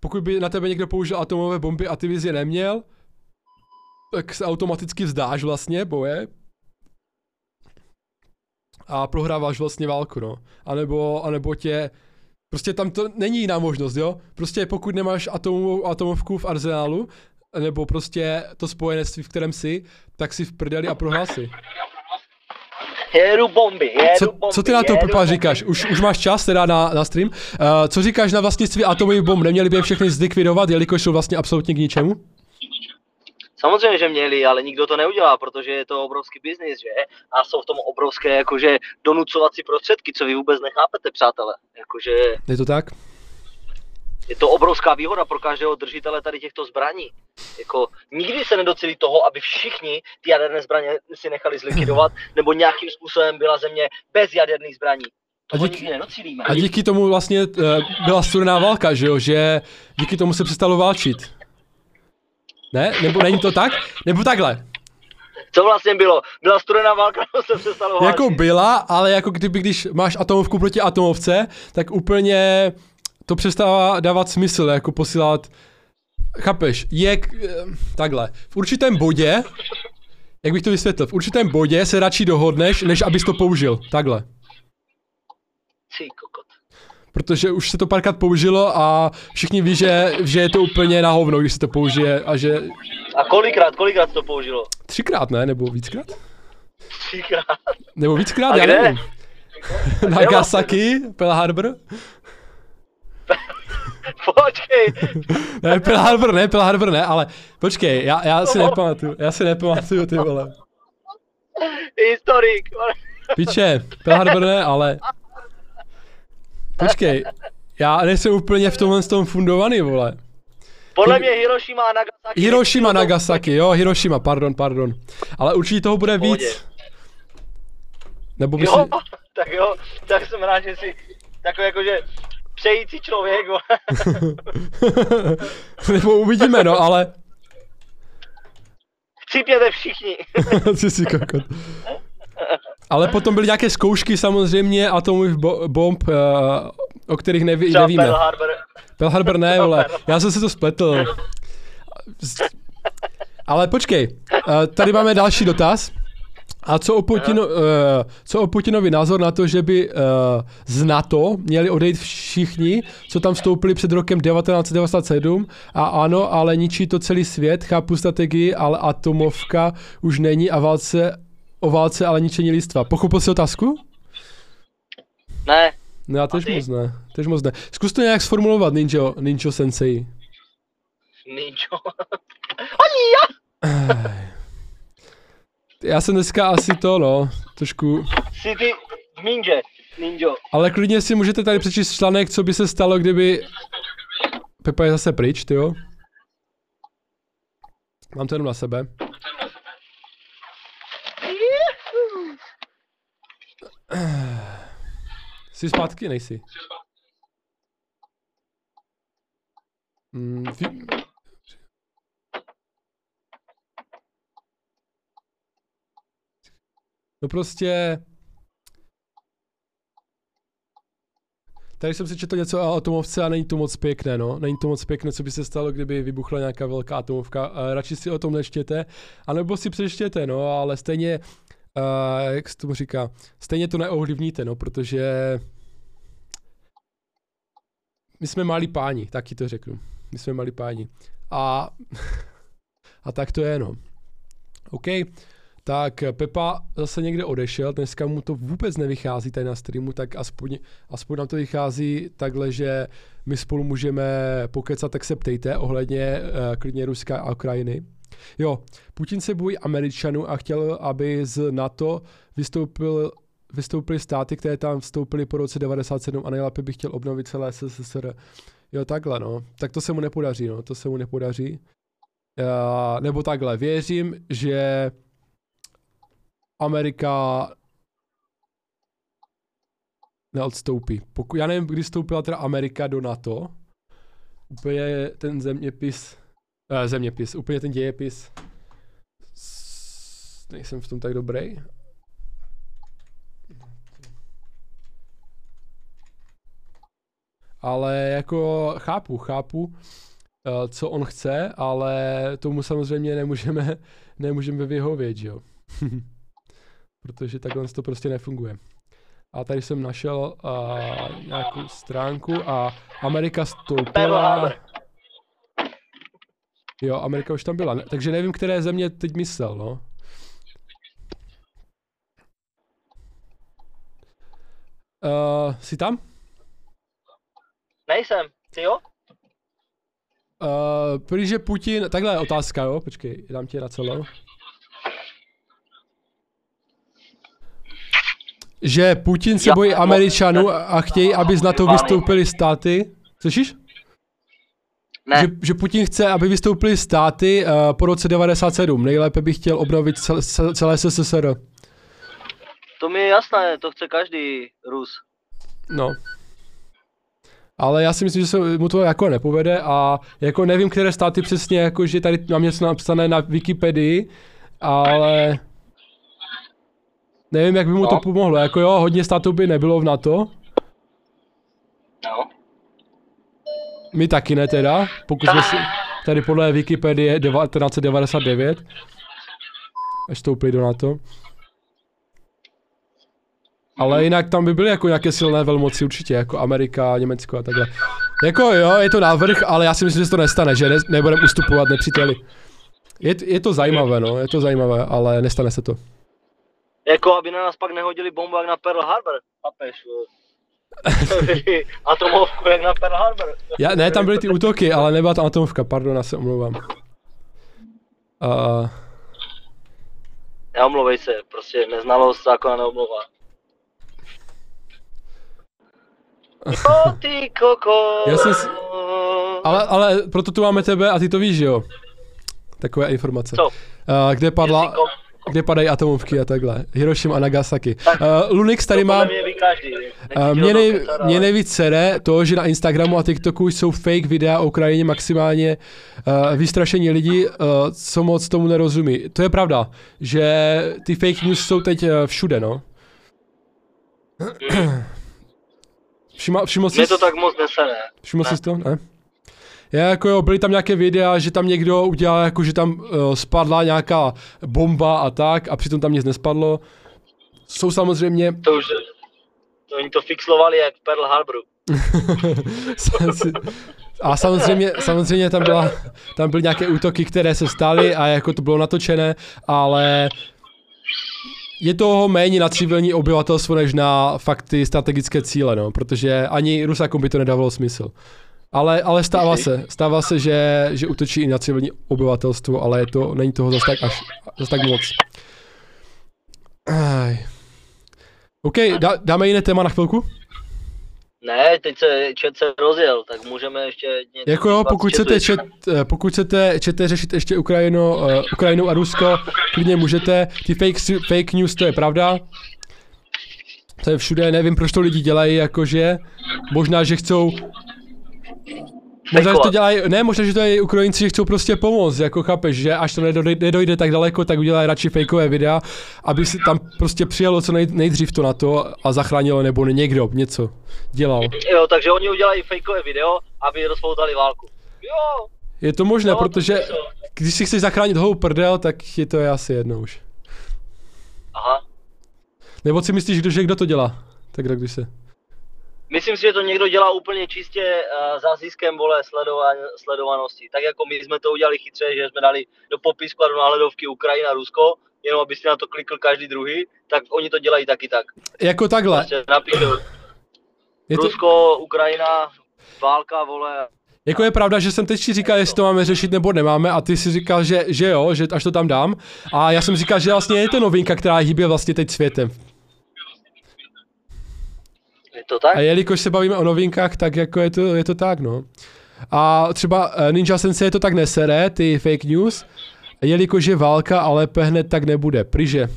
[SPEAKER 1] pokud by na tebe někdo použil atomové bomby a ty bys je neměl, tak se automaticky vzdáš vlastně boje. a prohráváš vlastně válku, no. A nebo, a nebo tě, prostě tam to není jiná možnost, jo. Prostě pokud nemáš atomovou atomovku v arzenálu, nebo prostě to spojenectví, v kterém jsi, tak si v prdeli a prohrál si.
[SPEAKER 2] Jedu bomby, jedu
[SPEAKER 1] Co,
[SPEAKER 2] bomby,
[SPEAKER 1] co ty na to, Pepa, říkáš? Už, už máš čas teda na, na stream. Uh, co říkáš na vlastnictví atomových bomb? Neměli by je všechny zlikvidovat, jelikož jsou vlastně absolutně k ničemu?
[SPEAKER 2] Samozřejmě, že měli, ale nikdo to neudělá, protože je to obrovský biznis, že? A jsou v tom obrovské jakože donucovací prostředky, co vy vůbec nechápete, přátelé. Jakože
[SPEAKER 1] Je to tak?
[SPEAKER 2] je to obrovská výhoda pro každého držitele tady těchto zbraní. Jako nikdy se nedocílí toho, aby všichni ty jaderné zbraně si nechali zlikvidovat, nebo nějakým způsobem byla země bez jaderných zbraní.
[SPEAKER 1] A
[SPEAKER 2] To
[SPEAKER 1] díky-. A díky tomu vlastně uh, byla studená válka, že jo? Že díky tomu se přestalo válčit. Ne? Nebo není to tak? Nebo takhle.
[SPEAKER 2] Co vlastně bylo? Byla studená válka, nebo se přestalo válčit?
[SPEAKER 1] Jako byla, ale jako kdyby, když máš atomovku proti atomovce, tak úplně to přestává dávat smysl, jako posílat, chápeš, je eh, takhle, v určitém bodě, jak bych to vysvětlil, v určitém bodě se radši dohodneš, než abys to použil, takhle.
[SPEAKER 2] Ty kokot.
[SPEAKER 1] Protože už se to párkrát použilo a všichni ví, že, že je to úplně na hovno, když se to použije a že
[SPEAKER 2] A kolikrát, kolikrát to použilo?
[SPEAKER 1] třikrát ne, nebo víckrát?
[SPEAKER 2] Třikrát.
[SPEAKER 1] Nebo víckrát,
[SPEAKER 2] A
[SPEAKER 1] já
[SPEAKER 2] kde?
[SPEAKER 1] nevím. Nagasaki, Pearl Harbor?
[SPEAKER 2] Počkej,
[SPEAKER 1] Ne, Pearl Harbor ne, Pearl Harbor ne, ale počkej, já, já si nepamatuju, já si nepamatuju ty vole.
[SPEAKER 2] historik.
[SPEAKER 1] Piče, Pearl Harbor ne, ale... Počkej, já nejsem úplně v tomhle tom fundovaný, vole.
[SPEAKER 2] Podle mě Hiroshima a Nagasaki.
[SPEAKER 1] Hiroshima, Nagasaki, jo, Hiroshima, pardon, pardon. Ale určitě toho bude
[SPEAKER 2] Pohodě.
[SPEAKER 1] víc. Nebo by
[SPEAKER 2] Jo,
[SPEAKER 1] si...
[SPEAKER 2] tak jo, tak jsem rád, že si takový jakože přející člověk. vole.
[SPEAKER 1] Nebo uvidíme, no, ale...
[SPEAKER 2] Chcípněte všichni.
[SPEAKER 1] Ty si kokot. Ale potom byly nějaké zkoušky samozřejmě atomových bo- bomb, uh, o kterých neví,
[SPEAKER 2] Třeba
[SPEAKER 1] nevíme.
[SPEAKER 2] Pearl Harbor.
[SPEAKER 1] Pearl Harbor ne, vole. Já jsem si to spletl. Ale počkej, eh, tady máme další dotaz. A co o, Putino, uh, co o Putinovi názor na to, že by uh, z NATO měli odejít všichni, co tam vstoupili před rokem 1997? A ano, ale ničí to celý svět, chápu strategii, ale atomovka už není a válce, o válce, ale ničení lidstva. Pochopil jsi otázku?
[SPEAKER 2] Ne,
[SPEAKER 1] No já tež moc ne, tež moc ne. Zkus to nějak sformulovat, Ninjo, Ninjo Sensei.
[SPEAKER 2] Ninjo.
[SPEAKER 1] Já jsem dneska asi to, no, trošku,
[SPEAKER 2] Jsi ty ninja. Ninjo.
[SPEAKER 1] ale klidně si můžete tady přečíst článek, co by se stalo, kdyby... Pepa je zase pryč, ty jo. Mám to jenom na sebe. Jsi zpátky, nejsi? Mm. No prostě... Tady jsem si četl něco o atomovce a není to moc pěkné, no. Není to moc pěkné, co by se stalo, kdyby vybuchla nějaká velká atomovka. Uh, radši si o tom nečtěte, anebo si přečtěte, no, ale stejně, jak se tomu říká, stejně to neovlivníte, no, protože my jsme malí páni, taky to řeknu. My jsme malí páni. A, a tak to je, no. OK, tak Pepa zase někde odešel, dneska mu to vůbec nevychází tady na streamu, tak aspoň, aspoň nám to vychází takhle, že my spolu můžeme pokecat, tak se ptejte ohledně uh, klidně Ruska a Ukrajiny. Jo, Putin se bojí Američanů a chtěl, aby z NATO vystoupil, vystoupily státy, které tam vstoupily po roce 97 a nejlépe by chtěl obnovit celé SSSR. Jo, takhle, no. Tak to se mu nepodaří, no. To se mu nepodaří. Uh, nebo takhle, věřím, že Amerika neodstoupí. Pokud, já nevím, kdy vstoupila teda Amerika do NATO, úplně ten zeměpis, eh, zeměpis, úplně ten dějepis, s, nejsem v tom tak dobrý. Ale jako chápu, chápu, eh, co on chce, ale tomu samozřejmě nemůžeme, nemůžeme vyhovět, jo. Protože takhle to prostě nefunguje. A tady jsem našel uh, nějakou stránku a Amerika stoupila. Jo, Amerika už tam byla. Ne- Takže nevím, které země teď myslel, no. Uh, jsi tam?
[SPEAKER 2] Nejsem. Ty jo?
[SPEAKER 1] Uh, prý, že Putin, takhle je otázka, jo, počkej, dám ti na celou. Že Putin se bojí Američanů a chtějí, aby z NATO vystoupily státy. Slyšíš?
[SPEAKER 2] Ne.
[SPEAKER 1] Že, že Putin chce, aby vystoupily státy uh, po roce 97. Nejlépe by chtěl obnovit cel, cel, celé SSSR.
[SPEAKER 2] To mi je jasné, to chce každý Rus.
[SPEAKER 1] No. Ale já si myslím, že se mu to jako nepovede a jako nevím, které státy přesně, jako že tady mám něco napsané na Wikipedii, ale nevím, jak by mu
[SPEAKER 2] No.
[SPEAKER 1] to pomohlo. Jako jo, hodně států by nebylo v NATO,
[SPEAKER 2] No.
[SPEAKER 1] My taky ne teda, pokud jsme si tady podle Wikipedie 1999 vstoupili do NATO. Ale jinak tam by byly jako nějaké silné velmoci určitě, jako Amerika, Německo a takhle. Jako jo, je to návrh, ale já si myslím, že se to nestane, že ne, nebudeme ustupovat nepříteli. Je, je to zajímavé, no, je to zajímavé, ale nestane se to.
[SPEAKER 2] Jako, aby na nás pak nehodili bombu jak na Pearl Harbor. Papeš, Atomovku jak na Pearl Harbor.
[SPEAKER 1] Já, ne, tam byly ty útoky, ale nebyla tam atomovka, pardon, já se omlouvám. Uh,
[SPEAKER 2] Neomlouvej se, prostě neznalost zákona neomlouvá. Jo, ty koko.
[SPEAKER 1] Já jsem si- ale, ale proto tu máme tebe a ty to víš, že jo? Takové informace.
[SPEAKER 2] Co?
[SPEAKER 1] Uh, kde padla, kde padají atomovky a takhle. Hiroshima a Nagasaki.
[SPEAKER 2] Tak,
[SPEAKER 1] Uh, Lunix tady má...
[SPEAKER 2] mě každý. Ti
[SPEAKER 1] mě, nej, mě nejvíc sere to, že na Instagramu a TikToku jsou fake videa o Ukrajině maximálně uh, vystrašení lidí, uh, co moc tomu nerozumí. To je pravda, že ty fake news jsou teď uh, všude, no. Všima, všiml jsi,
[SPEAKER 2] Mě to tak moc nesere.
[SPEAKER 1] všiml
[SPEAKER 2] ne.
[SPEAKER 1] jsi to? Ne? Já jako jo, byly tam nějaké videa, že tam někdo udělal jako, že tam uh, spadla nějaká bomba a tak a přitom tam nic nespadlo. Jsou samozřejmě
[SPEAKER 2] To už, oni to fixlovali jak v Pearl Harboru.
[SPEAKER 1] A samozřejmě, samozřejmě tam, byla, tam byly nějaké útoky, které se staly a jako to bylo natočené, ale je toho méně na civilní obyvatelstvo, než na fakt ty strategické cíle, no, protože ani Rusákům by to nedávalo smysl. Ale, ale stává se, stává se, že, že útočí i na civilní obyvatelstvo, ale je to, není toho zase tak, až, zase tak moc. Aj. OK, dá, dáme jiné téma na chvilku?
[SPEAKER 2] Ne, teď se chat se rozjel, tak můžeme ještě něco
[SPEAKER 1] Jako jo,
[SPEAKER 2] dívat
[SPEAKER 1] pokud chcete, eh, pokud chcete, chcete řešit ještě Ukrajinu, uh, Ukrajinu a Rusko, klidně můžete. Ty fake, fake news, to je pravda. To je všude, nevím, proč to lidi dělají, jakože. Možná, že chcou... Možná, že to dělají, ne, možná, že to dělají Ukrajinci, že chcou prostě pomoct, jako chápeš, že až to nedojde, nedojde tak daleko, tak udělají radši fakeové videa, aby si tam prostě přijelo co nej, nejdřív to na to a zachránilo, nebo někdo něco dělal.
[SPEAKER 2] Jo, takže oni udělají fejkové video, aby rozpoutali válku. Jo,
[SPEAKER 1] Je to možné,
[SPEAKER 2] jo,
[SPEAKER 1] protože
[SPEAKER 2] to-
[SPEAKER 1] když si chceš zachránit holou prdel, tak je to asi jedno už.
[SPEAKER 2] Aha.
[SPEAKER 1] Nebo si myslíš, že kdo to dělá? Tak když se.
[SPEAKER 2] Myslím si, že to někdo dělá úplně čistě uh, za ziskem vole sledovan, sledovanosti. Tak jako my jsme to udělali chytře, že jsme dali do popisku a do náhledovky Ukrajina, Rusko, jenom aby si na to klikl každý druhý, tak oni to dělají taky tak.
[SPEAKER 1] Jako takhle.
[SPEAKER 2] Prostě napíšu
[SPEAKER 1] Je to,
[SPEAKER 2] Rusko, Ukrajina, válka, vole.
[SPEAKER 1] jako je pravda, že jsem teď ti říkal, jestli to máme řešit nebo nemáme a ty si říkal, že, že jo, že až to tam dám. A já jsem říkal, že vlastně je to novinka, která hýbe vlastně teď světem.
[SPEAKER 2] Je to tak?
[SPEAKER 1] A jelikož se bavíme o novinkách, tak jako je to, je to tak, no. A třeba eh, Ninja Sensei to tak nesere, ty fake news, jelikož je válka a lépe hned tak nebude. Pryže.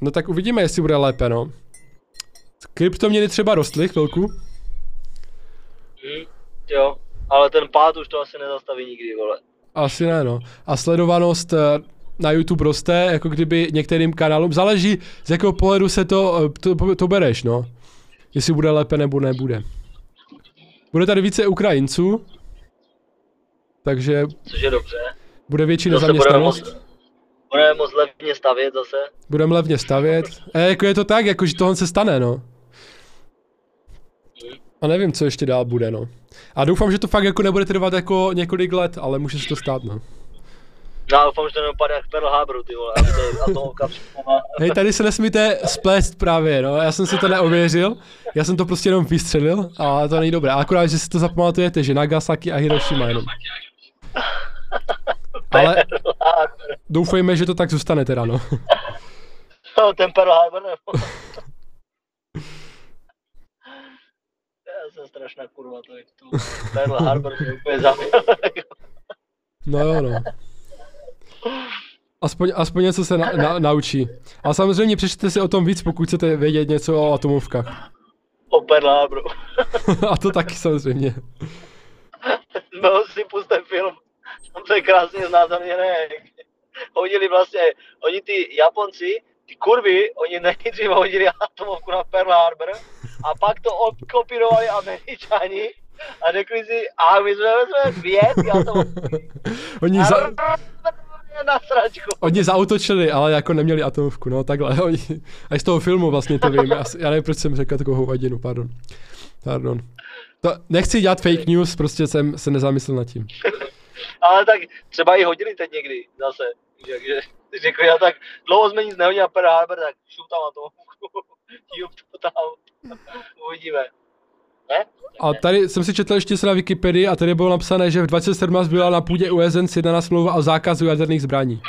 [SPEAKER 1] No tak uvidíme, jestli bude lépe, no. Kryptoměny třeba rostly chvilku.
[SPEAKER 2] Hm, jo, ale ten pád už to asi nezastaví nikdy, vole.
[SPEAKER 1] Asi ne, no. A sledovanost eh, na YouTube roste, jako kdyby některým kanálům, záleží z jakého pohledu se to, eh, to, to bereš, no. Jestli bude lépe nebo nebude. Bude tady více Ukrajinců, takže
[SPEAKER 2] Což je dobře.
[SPEAKER 1] bude větší
[SPEAKER 2] budeme
[SPEAKER 1] nezaměstnanost.
[SPEAKER 2] Budeme moc levně stavět zase.
[SPEAKER 1] Budeme levně stavět. E, jako je to tak, jako že tohle se stane, no. A nevím, co ještě dál bude, no. A doufám, že to fakt jako nebude trvat jako několik let, ale může se to stát, no.
[SPEAKER 2] Já doufám, že to nedopadne jak Pearl Harboru, ty vole, aby to.
[SPEAKER 1] Hej, tady se nesmíte splést právě, no. Já jsem si to neověřil, já jsem to prostě jenom vystřelil a to není dobré. Akorát, že si to zapamatujete, že Nagasaki a Hiroshima jenom. Ale doufejme, že to tak zůstane teda, no.
[SPEAKER 2] No, ten Pearl Harbor nebo... Já jsem strašná kurva, to je tu. Pearl Harbor mě úplně zabil.
[SPEAKER 1] No jo, no. Aspoň, aspoň něco se na, na, naučí. A samozřejmě přečtěte si o tom víc, pokud chcete vědět něco o atomovkách.
[SPEAKER 2] O Pearl Harboru.
[SPEAKER 1] A to taky samozřejmě.
[SPEAKER 2] No, si puste film. Tam to je krásně znázorněné. Hodili vlastně, oni ty Japonci, ty kurvy, oni nejdřív hodili atomovku na Pearl Harbor a pak to odkopírovali Američani a řekli si, a my jsme vezme dvě ty atomovky.
[SPEAKER 1] Oni, za,
[SPEAKER 2] na sračku.
[SPEAKER 1] oni zautočili, ale jako neměli atomovku, no takhle. Oni, a z toho filmu vlastně to vím. Já, já nevím, proč jsem řekl takovou hovadinu, pardon. Pardon. To, nechci dělat fake news, prostě jsem se nezamyslel nad tím.
[SPEAKER 2] Ale tak třeba i hodili teď někdy zase. Takže řekl já tak dlouho jsme nic nehodili na Pearl Harbor, tak šup tam atomovku. Jup to tam. Uvidíme.
[SPEAKER 1] A tady jsem si četl ještě se na Wikipedii a tady bylo napsané, že v 2017 byla na půdě USN sjednaná smlouva o zákazu jaderných zbraní.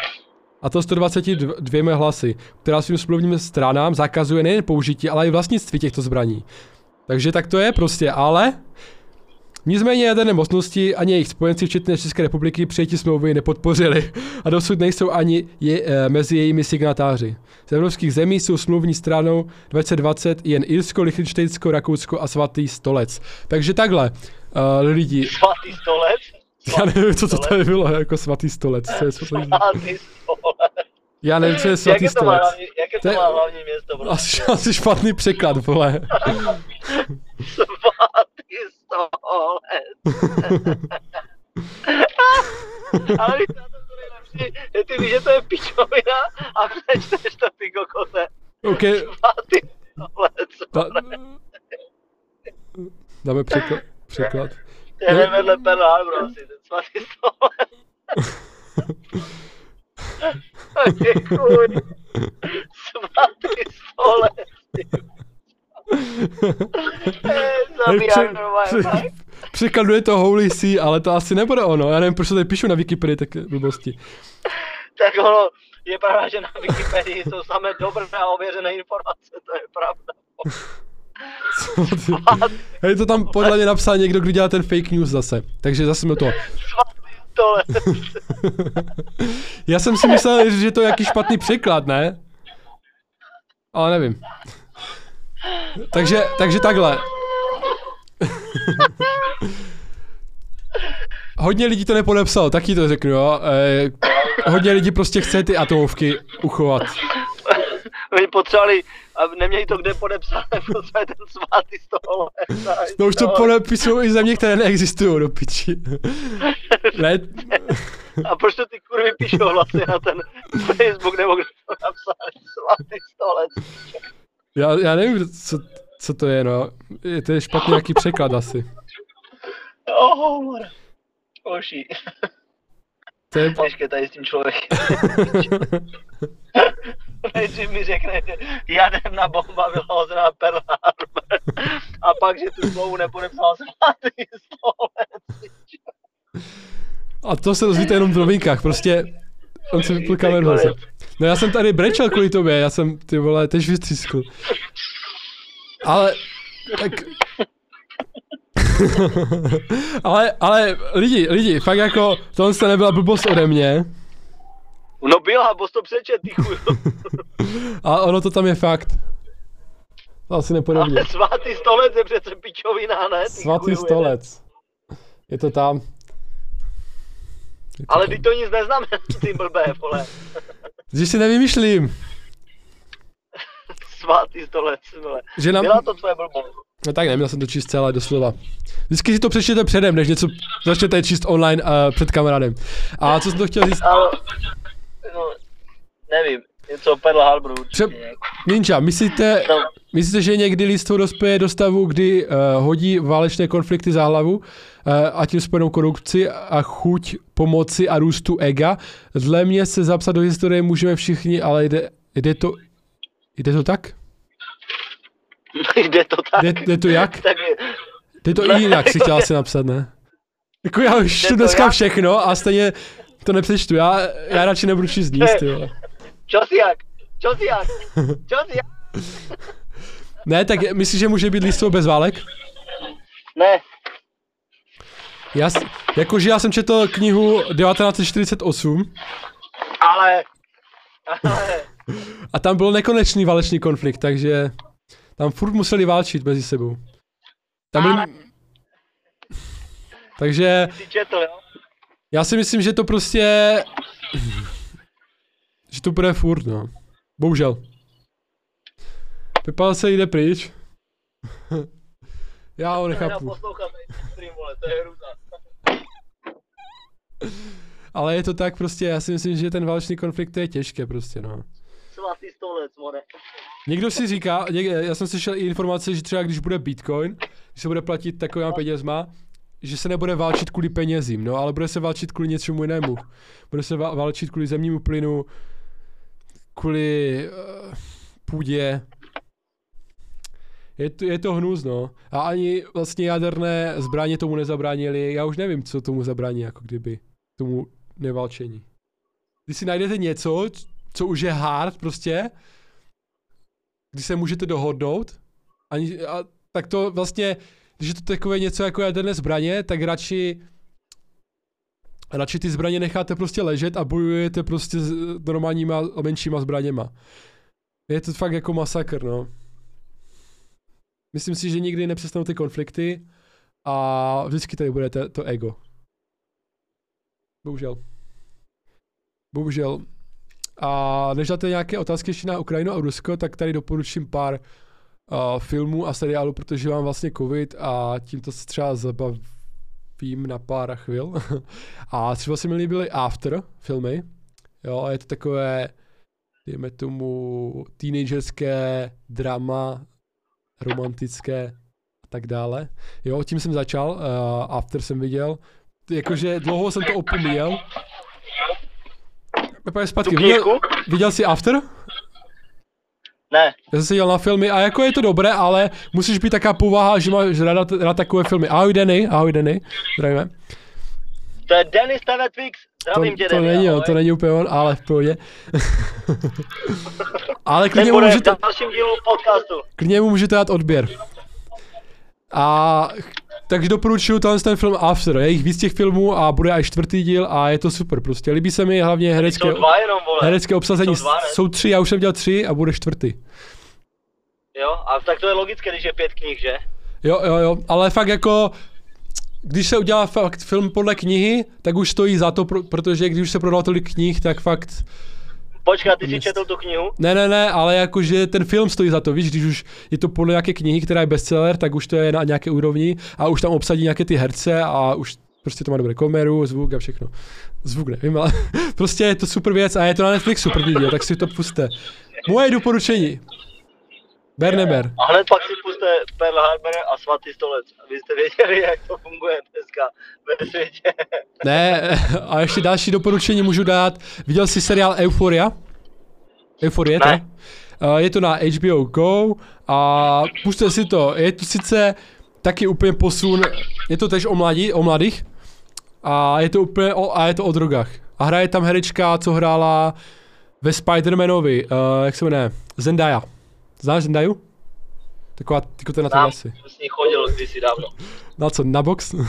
[SPEAKER 1] A to 122 hlasy, která svým smluvním stranám zakazuje nejen použití, ale i vlastnictví těchto zbraní. Takže tak to je prostě, ale Nicméně jaderné mocnosti ani jejich spojenci, včetně České republiky, přijetí smlouvy nepodpořili a dosud nejsou ani je, e, mezi jejími signatáři. Z evropských zemí jsou smluvní stranou 2020 jen Irsko, Lichtenštejnsko, Rakousko a svatý stolec. Takže takhle, uh, lidi.
[SPEAKER 2] Svatý stolec?
[SPEAKER 1] Já nevím, co to tady bylo, jako svatý stolec. Co je svatý...
[SPEAKER 2] Svatý stolec.
[SPEAKER 1] Já nevím, co je svatý
[SPEAKER 2] Jaké to má hlavní, jaké to
[SPEAKER 1] To je-
[SPEAKER 2] má hlavní město? Prostě?
[SPEAKER 1] Asi, asi špatný překlad, vole.
[SPEAKER 2] Svatý stolec. Ale víš, na to to nejlepší, že ty víš, že to je pičovina a přečteš to ty kokote.
[SPEAKER 1] OK,
[SPEAKER 2] Svatý stolec.
[SPEAKER 1] da, dáme překlad. překlad.
[SPEAKER 2] To je vedle Pearl Harbor asi, ten svatý stolec. Děkuji. Svatý normálně.
[SPEAKER 1] pře-
[SPEAKER 2] fakt.
[SPEAKER 1] Překladuje to Holy Sea, ale to asi nebude ono. Já nevím, proč to tady píšu na Wikipedii, tak blbosti.
[SPEAKER 2] Tak ono, je pravda, že na Wikipedii jsou samé dobré a ověřené informace, to je pravda.
[SPEAKER 1] Co ty- Hej, to tam podle mě napsal někdo, kdo dělá ten fake news zase. Takže zase mi to.
[SPEAKER 2] Stolec.
[SPEAKER 1] Já jsem si myslel, že to je jaký špatný překlad, ne? Ale nevím. Takže, takže takhle. Hodně lidí to nepodepsalo, taky to řeknu, jo. Eh, hodně lidí prostě chce ty atomovky uchovat.
[SPEAKER 2] Oni potřebovali, a neměli to kde podepsat, potřebovali ten svatý stolec.
[SPEAKER 1] No už to podepisují i země, které neexistují, do piči. Ne,
[SPEAKER 2] A proč to ty kurvy píšou vlastně na ten Facebook, nebo kde to napsali, svatý stolec.
[SPEAKER 1] já, já nevím, co, co to je, no. Je to je špatný nějaký překlad asi.
[SPEAKER 2] Oh, Oší.
[SPEAKER 1] To je...
[SPEAKER 2] Těžké tady s tím člověkem. Nejdřív mi řekne, že jaderná bomba byla hozená Pearl Harbor. A pak, že tu smlouvu nepodepsal svatý stolec.
[SPEAKER 1] A to se dozvíte jenom v novinkách, prostě on se vypl kameru. No já jsem tady brečel kvůli tobě, já jsem ty vole tež vystřískl. Ale, tak... ale, ale lidi, lidi, fakt jako, tohle se nebyla blbost ode mě.
[SPEAKER 2] No byla, bos to přečet, ty.
[SPEAKER 1] A ono to tam je fakt. To asi nepodobně.
[SPEAKER 2] Ale svatý stolec je přece pičovina, ne? Ty
[SPEAKER 1] Svatý
[SPEAKER 2] chuju,
[SPEAKER 1] stolec. Je to tam. Je to
[SPEAKER 2] Ale
[SPEAKER 1] tam.
[SPEAKER 2] ty to nic neznamená, ty blbé, vole.
[SPEAKER 1] Že si nevymýšlím.
[SPEAKER 2] Svatý stolec, vole.
[SPEAKER 1] Že nám...
[SPEAKER 2] Byla to tvoje blbost.
[SPEAKER 1] No tak neměl jsem to číst celé doslova. Vždycky si to přečtěte předem, než něco začnete číst online uh, před kamarádem. A co jsem to chtěl říct?
[SPEAKER 2] No, Nevím, něco Pearl Harbor určitě.
[SPEAKER 1] Třeba- Ninja, myslíte,
[SPEAKER 2] No,
[SPEAKER 1] myslíte, že někdy lidstvo dospěje do stavu, kdy uh, hodí válečné konflikty za hlavu uh, a tím spojenou korupci a chuť pomoci a růstu ega? Dle mě se zapsat do historie můžeme všichni, ale jde, jde to, jde to tak?
[SPEAKER 2] jde to tak.
[SPEAKER 1] Jde, jde to jak?
[SPEAKER 2] tak
[SPEAKER 1] Jde to i jinak, si chtěla si napsat, ne? Jako já už
[SPEAKER 2] Jde to
[SPEAKER 1] dneska
[SPEAKER 2] jak?
[SPEAKER 1] všechno a stejně to nepřečtu. Já, já radši nebudu číst nic, ty vole.
[SPEAKER 2] čo si jak? Čo si jak? Čo si jak?
[SPEAKER 1] Ne, tak myslíš, že může být lidstvo bez válek?
[SPEAKER 2] Ne,
[SPEAKER 1] Já, jakože já jsem četl knihu 1948
[SPEAKER 2] ale... Ale...
[SPEAKER 1] a tam byl nekonečný válečný konflikt, takže tam furt museli válčit mezi sebou. Tam byli... Takže
[SPEAKER 2] Si četl, jo?
[SPEAKER 1] Já si myslím, že to prostě... že to bude furt, no. Bohužel. Pepal se jde pryč. já ho nechápu. Ale je to tak prostě, já si myslím, že ten válečný konflikt je těžké prostě, no. Někdo si říká, něk, já jsem slyšel i informace, že třeba když bude Bitcoin, když se bude platit takovýma penězma, že se nebude válčit kvůli penězím, no, ale bude se válčit kvůli něčemu jinému. Bude se vá- válčit kvůli zemnímu plynu, kvůli uh, půdě. Je to, je to hnus, no. A ani vlastně jaderné zbraně tomu nezabránili. Já už nevím, co tomu zabrání, jako kdyby tomu neválčení. Když si najdete něco, co už je hard prostě, když se můžete dohodnout, ani, a, tak to vlastně, když je to takové něco jako jaderné zbraně, tak radši radši ty zbraně necháte prostě ležet a bojujete prostě s normálníma menšíma zbraněma. Je to fakt jako masakr, no. Myslím si, že nikdy nepřestanou ty konflikty a vždycky tady bude to, to ego. Bohužel. Bohužel. A než dáte nějaké otázky ještě na Ukrajinu a Rusko, tak tady doporučím pár uh, filmů a seriálů, protože mám vlastně covid a tímto se třeba zabavím na pár chvil. a třeba se mi líbily After filmy. Jo, je to takové, dejme tomu, teenagerské drama, romantické a tak dále. Jo, tím jsem začal, uh, After jsem viděl. Jakože dlouho jsem to opomíjel. Pepa je
[SPEAKER 2] Tu
[SPEAKER 1] zpátky. Viděl, viděl jsi After?
[SPEAKER 2] Ne.
[SPEAKER 1] Já jsem se dělal na filmy a jako je to dobré, ale musíš být taková povaha, že máš rád, rád takové filmy. Ahoj Denny, ahoj Denny, zdravíme.
[SPEAKER 2] To je TV Twix.
[SPEAKER 1] To,
[SPEAKER 2] Zdravím tě,
[SPEAKER 1] to
[SPEAKER 2] Denny,
[SPEAKER 1] není,
[SPEAKER 2] ahoj.
[SPEAKER 1] to není úplně on, ale v pohodě. ale klidně mu,
[SPEAKER 2] v
[SPEAKER 1] můžete,
[SPEAKER 2] dalším dílu podcastu.
[SPEAKER 1] klidně mu můžete dát odběr. A takže doporučuju tenhle ten film After. Je jich víc těch filmů a bude až čtvrtý díl a je to super prostě. Líbí se mi hlavně herecké,
[SPEAKER 2] Jsou dva jenom, vole.
[SPEAKER 1] herecké obsazení.
[SPEAKER 2] Jsou dva, ne?
[SPEAKER 1] Jsou tři, já už jsem dělal tři a bude čtvrtý.
[SPEAKER 2] Jo, a tak to je logické, když je pět knih, že?
[SPEAKER 1] Jo, jo, jo, ale fakt jako, když se udělá fakt film podle knihy, tak už stojí za to, pro, protože když už se prodal tolik knih, tak fakt,
[SPEAKER 2] Počkat, ty
[SPEAKER 1] Jest.
[SPEAKER 2] četl tu knihu?
[SPEAKER 1] ne, ne, ne, ale jakože ten film stojí za to, víš, když už je to podle nějaké knihy, která je bestseller, tak už to je na nějaké úrovni a už tam obsadí nějaké ty herce a už prostě to má dobré kameru, zvuk a všechno. Zvuk nevím, ale prostě je to super věc a je to na Netflixu první díl, tak si to puste. Moje doporučení. Ber neber.
[SPEAKER 2] A hned pak si puste Pearl Harbor a Svatý stolec. Abyste věděli, jak to funguje dneska ve světě.
[SPEAKER 1] Ne, a ještě další doporučení můžu dát. Viděl jsi seriál Euphoria? Euphoria, to?
[SPEAKER 2] Ne.
[SPEAKER 1] Je to na HBO Go a puste si to. Je to sice taky úplně posun, je to tež o, mladí, o mladých a je to úplně o, a je to o drogách. A hraje tam herečka, co hrála ve Spider-Manovi, uh, jak se jmenuje, Zendaya. Znáš Zendaju? Taková, ten na ty vlasy.
[SPEAKER 2] jsem s ní chodil kdysi dávno.
[SPEAKER 1] Na co, na box?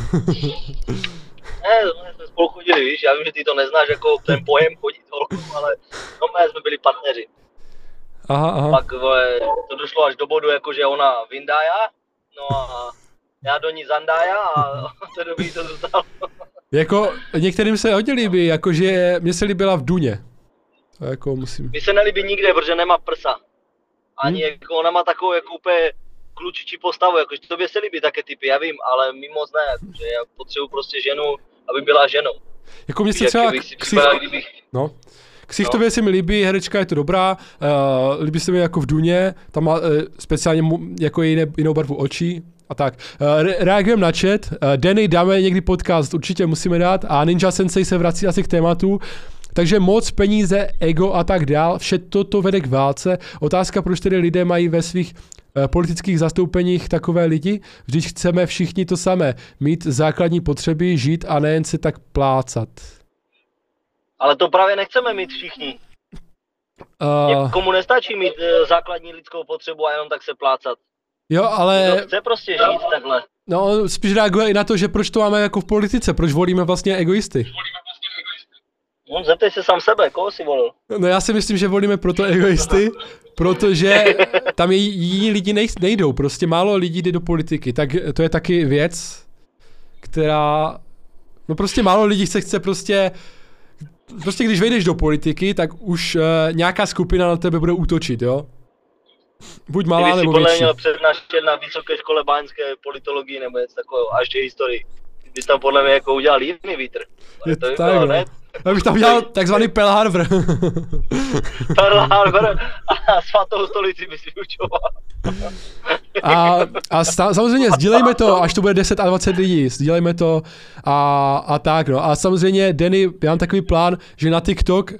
[SPEAKER 2] Ne, jsme spolu chodili, víš, já vím, že ty to neznáš jako ten pojem chodit holkou, ale no my jsme byli partneři.
[SPEAKER 1] aha, aha.
[SPEAKER 2] Pak vole, to došlo až do bodu, jako že ona vyndája, no a já do ní zandája a od té doby to zůstalo.
[SPEAKER 1] Jako, některým se hodně líbí, jakože mě se líbila v Duně. To jako musím.
[SPEAKER 2] Mi se nelíbí nikde, protože nemá prsa. Ani
[SPEAKER 1] Hmm.
[SPEAKER 2] jako ona má takovou jako úplně klučičí postavu, jakože tobě se líbí také typy, já vím, ale mi moc ne, jakože já potřebuji prostě ženu, aby byla ženou.
[SPEAKER 1] Jako mě se třeba
[SPEAKER 2] bych si
[SPEAKER 1] ksi,
[SPEAKER 2] připadal, kdybych,
[SPEAKER 1] no, Ksichtově se mi líbí, herečka je to dobrá, uh, líbí se mi jako v Duně, tam má uh, speciálně mu, jako jiné, jinou barvu očí, a tak. Uh, re- reagujeme na chat. Uh, Denny, dáme někdy podcast, určitě musíme dát. A Ninja Sensei se vrací asi k tématu. Takže moc, peníze, ego a tak dál, vše toto vede k válce. Otázka, proč tedy lidé mají ve svých uh, politických zastoupeních takové lidi, když chceme všichni to samé, mít základní potřeby, žít a nejen se tak plácat.
[SPEAKER 2] Ale to právě nechceme mít všichni.
[SPEAKER 1] Uh,
[SPEAKER 2] Komu nestačí mít uh, základní lidskou potřebu a jenom tak se plácat.
[SPEAKER 1] jo, ale...
[SPEAKER 2] Kdo chce prostě žít takhle.
[SPEAKER 1] No, spíš reaguje i na to, že proč to máme jako v politice, proč volíme vlastně egoisty.
[SPEAKER 2] No, zeptej se sám sebe, koho si volil.
[SPEAKER 1] No já si myslím, že volíme proto egoisty, protože tam je jiní lidi nej, nejdou, prostě málo lidí jde do politiky, tak to je taky věc, která, no prostě málo lidí se chce prostě, prostě když vejdeš do politiky, tak už uh, nějaká skupina na tebe bude útočit, jo? Buď malá
[SPEAKER 2] Kdyby si
[SPEAKER 1] nebo
[SPEAKER 2] podle mě
[SPEAKER 1] větší.
[SPEAKER 2] měl přednášet na Vysoké škole báňské politologii nebo něco takového, až historii. Bys tam podle mě jako udělal jiný vítr. Ale
[SPEAKER 1] Je
[SPEAKER 2] to by
[SPEAKER 1] tak,
[SPEAKER 2] bylo,
[SPEAKER 1] no.
[SPEAKER 2] ne?
[SPEAKER 1] Já bych tam dělal takzvaný Pearl Harbor.
[SPEAKER 2] Pearl Harbor a svatou stolici bys vyučoval.
[SPEAKER 1] A, a sta, samozřejmě sdílejme to, až to bude 10 a 20 lidí, sdílejme to a, a tak no. A samozřejmě Denny, já mám takový plán, že na TikTok uh,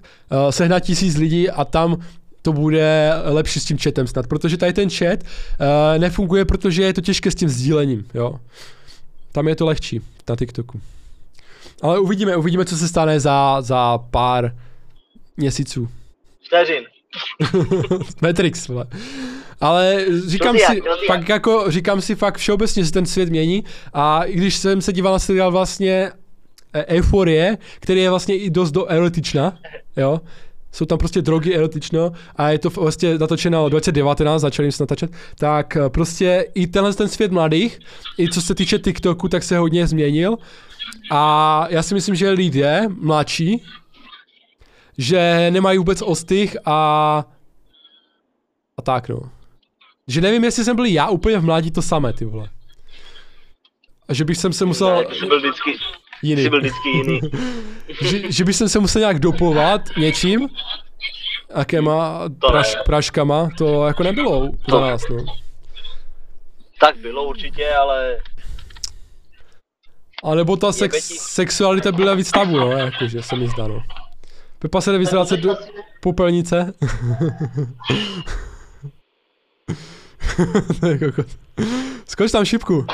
[SPEAKER 1] sehnat tisíc lidí a tam to bude lepší s tím chatem snad, protože tady ten chat uh, nefunguje, protože je to těžké s tím sdílením, jo. Tam je to lehčí na TikToku. Ale uvidíme, uvidíme, co se stane za, za pár měsíců.
[SPEAKER 2] Vteřin.
[SPEAKER 1] Matrix, vole. Ale říkám si, fakt jako, říkám si fakt všeobecně, že se ten svět mění a i když jsem se díval na seriál vlastně e, Euforie, který je vlastně i dost do erotična, jo, jsou tam prostě drogy erotično a je to vlastně natočeno 2019, začali jsme natáčet, tak eh, prostě i tenhle ten svět mladých, i co se týče TikToku, tak se hodně změnil a já si myslím, že lidé mladší, že nemají vůbec ostych a a tak no. Že nevím, jestli jsem byl já úplně v mládí to samé, ty vole. A že bych jsem se musel...
[SPEAKER 2] Ne, ty jsi byl vždycky,
[SPEAKER 1] Jiný.
[SPEAKER 2] jsi byl vždycky jiný.
[SPEAKER 1] že, že bych jsem se musel nějak dopovat něčím, jakéma
[SPEAKER 2] To ne.
[SPEAKER 1] praš, praškama, to jako nebylo za nás, no.
[SPEAKER 2] Tak bylo určitě, ale
[SPEAKER 1] A nebo ta sex, sexualita byla víc tabu, no, jakože se mi zdá, no. Pepa se jde vyzracet do popelnice. To je kokot. Skoč tam šipku.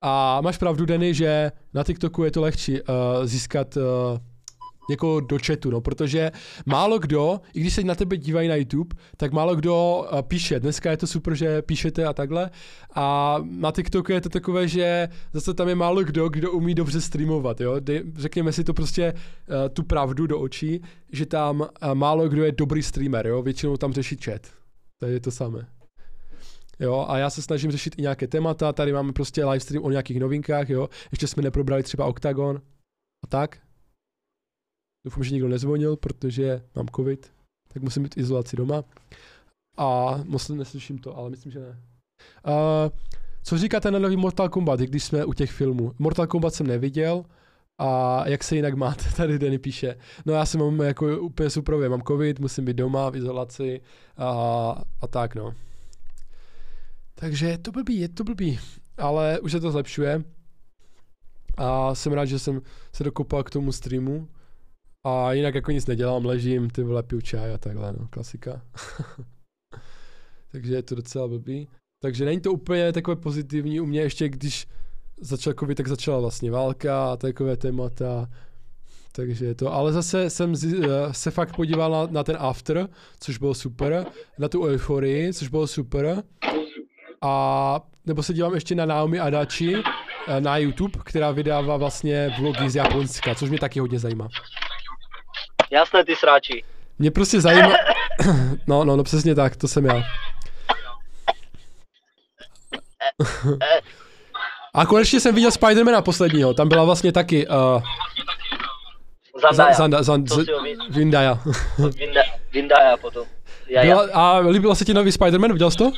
[SPEAKER 1] A máš pravdu, Denny, že na TikToku je to lehčí uh, získat uh, někoho do chatu, no, protože málo kdo, i když se na tebe dívají na YouTube, tak málo kdo uh, píše. Dneska je to super, že píšete a takhle. A na TikToku je to takové, že zase tam je málo kdo, kdo umí dobře streamovat, jo. Dej, řekněme si to prostě uh, tu pravdu do očí, že tam uh, málo kdo je dobrý streamer, jo. Většinou tam řeší chat. To je to samé. Jo, a já se snažím řešit i nějaké témata, tady máme prostě livestream o nějakých novinkách, jo. Ještě jsme neprobrali třeba Octagon a tak. Doufám, že nikdo nezvonil, protože mám covid, tak musím být v izolaci doma. A moc neslyším to, ale myslím, že ne. Uh, co říkáte na nový Mortal Kombat, když jsme u těch filmů? Mortal Kombat jsem neviděl, a jak se jinak máte, tady Denny píše. No já se mám jako úplně super, mám covid, musím být doma v izolaci a, a tak no. Takže je to blbý, je to blbý, ale už se to zlepšuje. A jsem rád, že jsem se dokopal k tomu streamu. A jinak jako nic nedělám, ležím, ty vole, piju čaj a takhle, no, klasika. Takže je to docela blbý. Takže není to úplně takové pozitivní u mě, ještě když začal covid, tak začala vlastně válka a takové témata. Takže je to, ale zase jsem eh, se fakt podíval na, na ten after, což bylo super, na tu euforii, což bylo super. A nebo se dívám ještě na Naomi Adachi eh, na YouTube, která vydává vlastně vlogy z Japonska, což mě taky hodně zajímá.
[SPEAKER 2] jasné ty sráči.
[SPEAKER 1] Mě prostě zajímá... No, no, no, přesně tak, to jsem já. A konečně jsem viděl Spidermana posledního, tam byla vlastně taky uh,
[SPEAKER 2] Zandaja.
[SPEAKER 1] Zanda, Zand,
[SPEAKER 2] To si ho vy-
[SPEAKER 1] Vindaya.
[SPEAKER 2] Vinda, Vindaja potom. Já, já.
[SPEAKER 1] Byla, a líbilo se ti nový Spider-Man, viděl jsi to?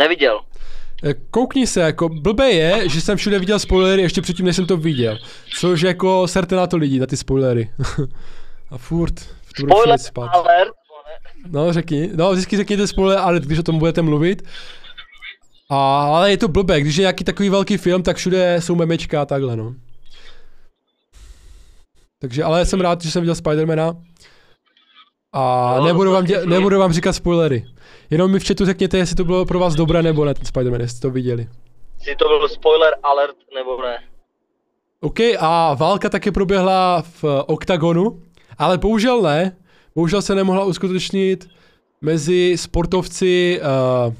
[SPEAKER 2] Neviděl.
[SPEAKER 1] Eh, Koukni se, jako blbé je, že jsem všude viděl spoilery ještě předtím, než jsem to viděl. Což jako serte na to lidi, na ty spoilery. A furt, v tu
[SPEAKER 2] Spoiler
[SPEAKER 1] spát.
[SPEAKER 2] alert.
[SPEAKER 1] No, řekni. No, vždycky řekněte spoiler, ale když o tom budete mluvit. A, ale je to blbé, když je nějaký takový velký film, tak všude jsou memečka a takhle, no. Takže, ale jsem rád, že jsem viděl Spidermana. A
[SPEAKER 2] No,
[SPEAKER 1] nebudu, vám dě,
[SPEAKER 2] taky.
[SPEAKER 1] nebudu vám říkat spoilery. Jenom mi v chatu řekněte, jestli to bylo pro vás dobré nebo ne, ten Spider-Man, jestli to viděli.
[SPEAKER 2] Jestli to byl spoiler alert nebo ne.
[SPEAKER 1] OK, a válka také proběhla v eh, OKTAGONu, ale bohužel ne. Bohužel se nemohla uskutečnit mezi sportovci uh,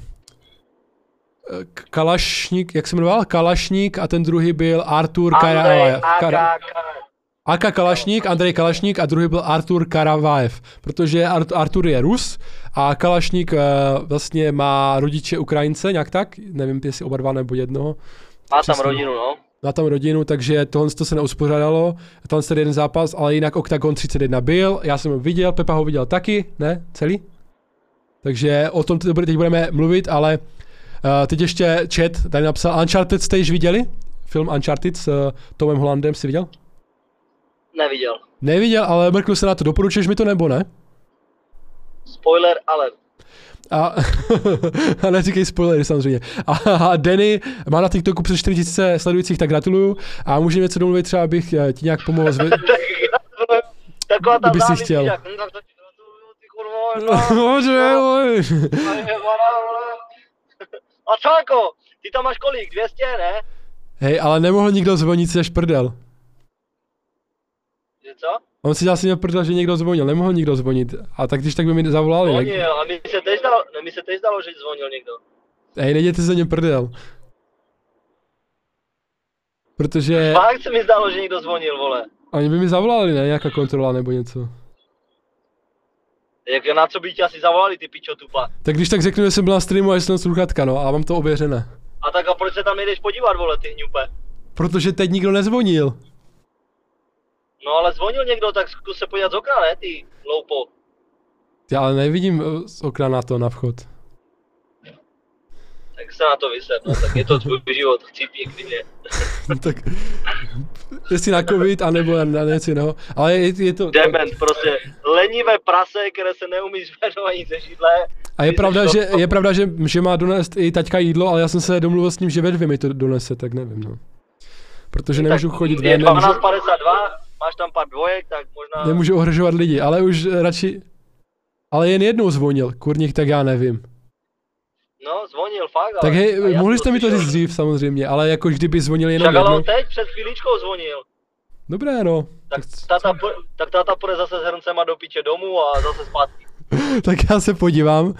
[SPEAKER 1] Kalašník, jak se jmenoval? Kalašník a ten druhý byl Artur Karavajev. Aka Kalašník, Andrej Kalašník a druhý byl Artur Karavajev, protože Art- Artur je Rus a Kalašník uh, vlastně má rodiče Ukrajince, nějak tak, nevím jestli oba dva nebo jednoho.
[SPEAKER 2] Má tam rodinu, no.
[SPEAKER 1] Má tam rodinu, takže tohle to se neuspořádalo, tam se jeden zápas, ale jinak Octagon 31 byl, já jsem ho viděl, Pepa ho viděl taky, ne, celý? Takže o tom teď bude- teď budeme mluvit, ale uh, teď ještě chat tady napsal, Uncharted jste již viděli? Film Uncharted s uh, Tomem Hollandem jsi viděl?
[SPEAKER 2] Neviděl.
[SPEAKER 1] Neviděl, ale mrknu se na to, doporučuješ mi to nebo ne?
[SPEAKER 2] Spoiler alert.
[SPEAKER 1] A, a neříkej spoilery samozřejmě. A, a Danny má na TikToku přes 4000 sledujících, tak gratuluju. A můžeme něco domluvit třeba, abych eh, ti nějak pomohl. Zve...
[SPEAKER 2] Taková ta
[SPEAKER 1] Kdyby si chtěl.
[SPEAKER 2] jak, tak to ti gratuluju, ty kurvo,
[SPEAKER 1] Bože, oj.
[SPEAKER 2] A co jako? Ty tam máš kolik? 200, ne?
[SPEAKER 1] Hej, ale nemohl nikdo zvonit si až prdel.
[SPEAKER 2] Že co?
[SPEAKER 1] On si asi měl prdel, že někdo zvonil, nemohl nikdo zvonit. A tak když tak by mi zavolali. Tak...
[SPEAKER 2] Zvonil, a mi se teď zdalo, ne, mi se teď zdalo, že zvonil někdo.
[SPEAKER 1] Hej, nejděte se něm prdel. Protože
[SPEAKER 2] Fakt se mi zdalo, že někdo zvonil, vole.
[SPEAKER 1] oni by mi zavolali, ne? Nějaká kontrola nebo něco.
[SPEAKER 2] Jak na co by ti asi zavolali, ty pičo tupa.
[SPEAKER 1] Tak když tak řeknu, že jsem byl na streamu a jsem sluchatka, no a mám to ověřené.
[SPEAKER 2] A tak a proč se tam nejdeš podívat, vole, ty hňupe?
[SPEAKER 1] Protože teď nikdo nezvonil.
[SPEAKER 2] No ale zvonil někdo, tak zkus se podívat z okna, ne, ty loupo.
[SPEAKER 1] Já ale nevidím eh, z okna na to, na vchod.
[SPEAKER 2] Tak se na to vyser, no, tak je to tvůj život, chci pěkně.
[SPEAKER 1] No tak, jestli na covid, anebo na, na něco jiného. Ale je, je to...
[SPEAKER 2] Dement, prostě lenivé prase, které se neumí zvednout ani ze židle.
[SPEAKER 1] A je pravda, že, je pravda že, že má donést i taťka jídlo, ale já jsem se domluvil s ním, že ve dvě mi to donese, tak nevím, no. Protože nemůžu chodit
[SPEAKER 2] je
[SPEAKER 1] ven, nemůžu,
[SPEAKER 2] 12.52, máš tam pár dvojek, tak možná...
[SPEAKER 1] nemůžu ohrožovat lidi, ale už radši... Ale jen jednou zvonil, kurník, tak já nevím.
[SPEAKER 2] No, zvonil fakt, ale...
[SPEAKER 1] Tak hej, mohli jste mi to říct dřív samozřejmě, ale jako kdyby zvonil jenom
[SPEAKER 2] Však ale on teď před chvíličkou zvonil.
[SPEAKER 1] Dobré, no.
[SPEAKER 2] Tak táta, tak táta půjde zase s hrncema do piče domů a zase zpátky.
[SPEAKER 1] tak já se podívám.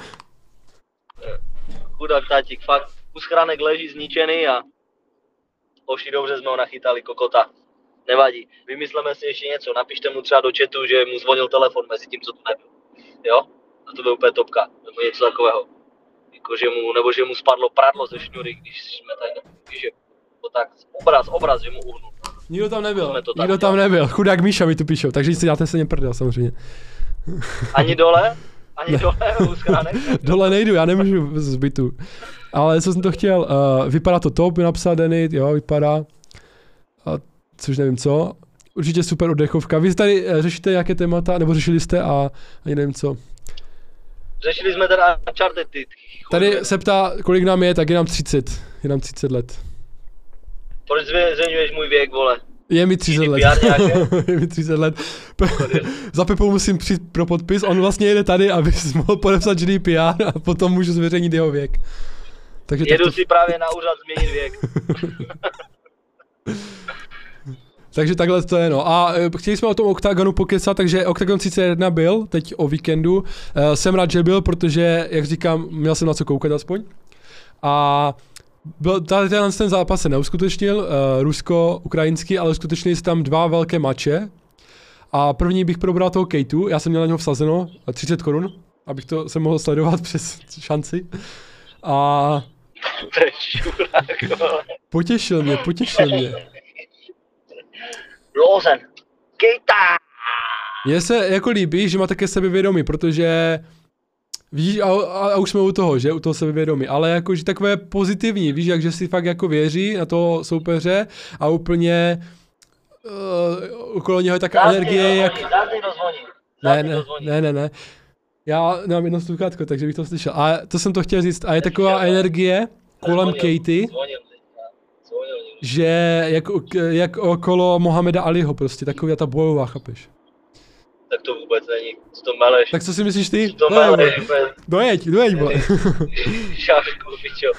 [SPEAKER 2] Chudák tátík, fakt. Kus chránek leží zničený a... Oši dobře jsme ho nachytali, kokota. Nevadí. Vymysleme si ještě něco. Napište mu třeba do chatu, že mu zvonil telefon mezi tím, co tu nebyl. Jo? A to byl úplně topka. Nebo něco takového. Jako, že mu, nebo že mu spadlo pradlo ze šňury, když jsme tady, že to tak, obraz, obraz, že mu uhnul.
[SPEAKER 1] Nikdo tam nebyl,
[SPEAKER 2] to
[SPEAKER 1] nikdo tam nebyl. Chudák Míša mi tu píšou, takže si dáte se něm prdel samozřejmě.
[SPEAKER 2] Ani dole, ani dole u schránek.
[SPEAKER 1] Dole nejdu, já nemůžu z bytu. Ale co jsem to chtěl, uh, vypadá to top, napsal Denny, jo, vypadá. A což nevím co. Určitě super oddechovka. Vy tady uh, řešíte jaké témata, nebo řešili jste a ani nevím co.
[SPEAKER 2] Řešili jsme teda Uncharted, ty
[SPEAKER 1] Tady se ptá, kolik nám je, tak je nám 30. Je nám 30 let.
[SPEAKER 2] Proč zveřejňuješ můj věk, vole?
[SPEAKER 1] Je mi 30 let. Je mi 30 let. Za Pepou musím přijít pro podpis, on vlastně jede tady, aby si mohl podepsat GDPR a potom můžu zveřejnit jeho věk. Takže tak
[SPEAKER 2] Jedu
[SPEAKER 1] to,
[SPEAKER 2] si právě na úřad změnit věk.
[SPEAKER 1] takže takhle to je no. A e, chtěli jsme o tom Octagonu pokecat, takže Octagon 31 byl teď o víkendu. E, jsem rád, že byl, protože, jak říkám, měl jsem na co koukat aspoň. A byl, tady tenhle ten zápas se neuskutečnil, uh, rusko-ukrajinský, ale uskutečnili se tam dva velké mače. A první bych probral toho Kejtu, já jsem měl na něho vsazeno eh, 30 korun, abych to se mohl sledovat přes šanci. A potěšil mě, potěšil mě.
[SPEAKER 2] Lozen. Kejta!
[SPEAKER 1] Mně se jako líbí, že má také sebevědomí, protože Víš, a, a, a, už jsme u toho, že? U toho sebevědomí. Ale jakože takové pozitivní, víš, jak že si fakt jako věří na toho soupeře a úplně uh, okolo něho je taková energie, jak... Ne, ne, ne, ne, ne. Já nemám jedno sluchátko, takže bych to slyšel. A to jsem to chtěl říct. A je taková energie kolem Katie, že jak, jak okolo Mohameda Aliho prostě, taková ta bojová, chápeš?
[SPEAKER 2] Tak to vůbec není, co to meleš.
[SPEAKER 1] Tak co si myslíš ty?
[SPEAKER 2] Co to meleš,
[SPEAKER 1] Dojeď, dojeď, vole.
[SPEAKER 2] Šášku, pičo.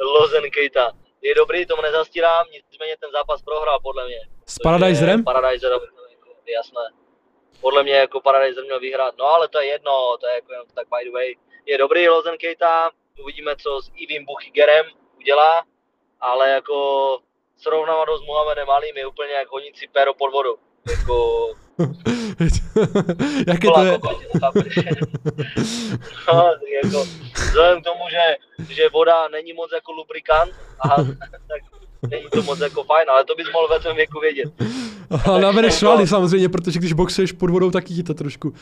[SPEAKER 2] Lozen Keita. Je dobrý, tomu nezastírám, nicméně ten zápas prohrál podle mě.
[SPEAKER 1] S Paradizerem?
[SPEAKER 2] Paradizerem, jasné. Podle mě jako Paradiser měl vyhrát, no ale to je jedno, to je jako jenom tak by the way. Je dobrý Lozen Keita, uvidíme co s Ivim Buchigerem udělá, ale jako srovnávat ho s Mohamedem Alim je úplně jak si péro pod vodu. Jako...
[SPEAKER 1] Jaké to je?
[SPEAKER 2] no, jako, vzhledem k tomu, že, že voda není moc jako lubrikant, aha, tak není to moc jako fajn, ale to bys mohl ve svém věku vědět.
[SPEAKER 1] A nabereš svaly samozřejmě, protože když boxuješ pod vodou, tak ti to trošku uh,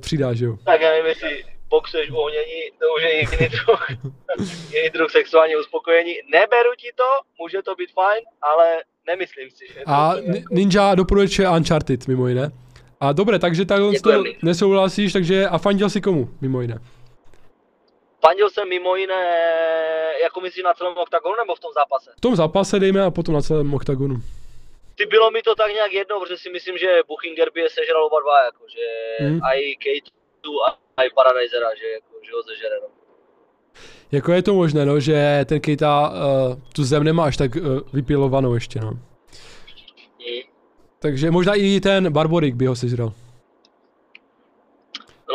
[SPEAKER 1] přidá, že jo?
[SPEAKER 2] Tak já nevím, jestli boxuješ v ohnění, to už je jiný druh, jiný druh sexuální uspokojení. Neberu ti to, může to být fajn, ale nemyslím si, že...
[SPEAKER 1] A
[SPEAKER 2] to jako...
[SPEAKER 1] Ninja doporučuje Uncharted, mimo jiné. A dobré, takže takhle to nesouhlasíš, takže a fandil si komu, mimo jiné?
[SPEAKER 2] Fandil jsem mimo jiné, jako myslíš na celém oktagonu nebo v tom zápase?
[SPEAKER 1] V tom zápase dejme a potom na celém oktagonu.
[SPEAKER 2] Ty bylo mi to tak nějak jedno, protože si myslím, že Buchinger by je sežral oba dva, jako, že hmm. i Kate a i Paradisera, že, jako, že ho zežere. No.
[SPEAKER 1] Jako je to možné, no, že ten Kejta uh, tu zem nemá až tak uh, vypilovanou ještě, no. Hmm. Takže možná i ten Barborik by ho sežral.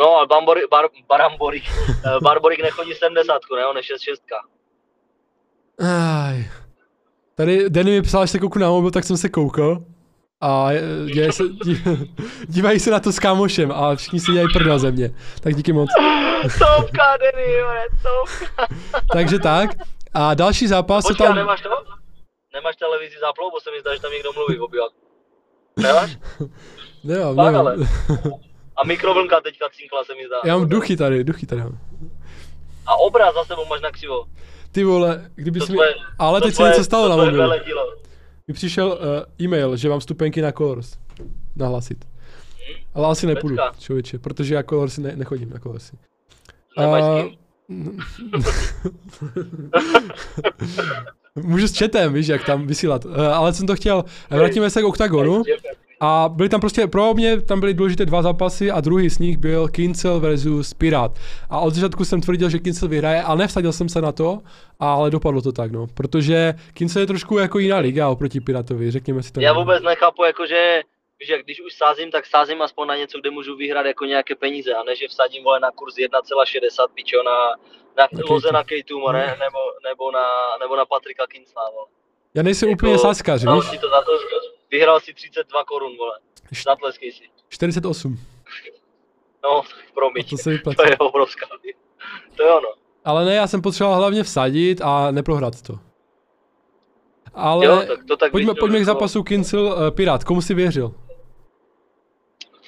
[SPEAKER 2] No, ale Bamborik, bar, Baramborik, eh, Barborik nechodí 70, ne, on je 6
[SPEAKER 1] Aj. Tady Danny mi psal, že se kouknu na mobil, tak jsem se koukal. A děje se, dívají se na to s kámošem a všichni si dělají prdel ze mě. Tak díky moc.
[SPEAKER 2] Topka, Danny, topka.
[SPEAKER 1] Takže tak. A další zápas
[SPEAKER 2] Počkej, tam... nemáš to? Nemáš televizi zaplou, bo se mi zdá, že tam někdo mluví v obyvat. Nemáš?
[SPEAKER 1] Nemám, nemám. Ale.
[SPEAKER 2] A mikrovlnka teďka cinkla se mi zdá.
[SPEAKER 1] Já mám duchy tady, duchy tady mám.
[SPEAKER 2] A obraz za sebou máš na křivo.
[SPEAKER 1] Ty vole, kdyby jsi mi... Ale teď se něco stalo na mobilu. Mi přišel uh, e-mail, že mám stupenky na Colors. Nahlasit. Ale asi nepůjdu, člověče, protože já Colorsy ne, nechodím na Colorsy. Uh, Můžu s chatem, víš, jak tam vysílat. Uh, ale jsem to chtěl. Vrátíme se k OKTAGONu. A byly tam prostě, pro mě tam byly důležité dva zápasy a druhý z nich byl Kincel versus Pirat. A od začátku jsem tvrdil, že Kincel vyhraje, ale nevsadil jsem se na to, ale dopadlo to tak, no. Protože Kincel je trošku jako jiná liga oproti Piratovi, řekněme si to.
[SPEAKER 2] Já vůbec nechápu, jakože že když už sázím, tak sázím aspoň na něco, kde můžu vyhrát jako nějaké peníze, a ne, že vsadím vole na kurz 1,60 pičo na, na, na Loze na Kejtuma, ne, nebo, nebo, na, nebo na Patrika Kincla, vole.
[SPEAKER 1] Já nejsem jako, úplně sáskař, víš?
[SPEAKER 2] to za to, vyhrál si 32 korun, vole. Zatleskej si.
[SPEAKER 1] 48.
[SPEAKER 2] No, promiň. To, se to je obrovská. To je ono.
[SPEAKER 1] Ale ne, já jsem potřeboval hlavně vsadit a neprohrát to. Ale
[SPEAKER 2] jo, tak to tak
[SPEAKER 1] pojďme, pojďme k zápasu Kincel uh, Pirát. Komu jsi věřil?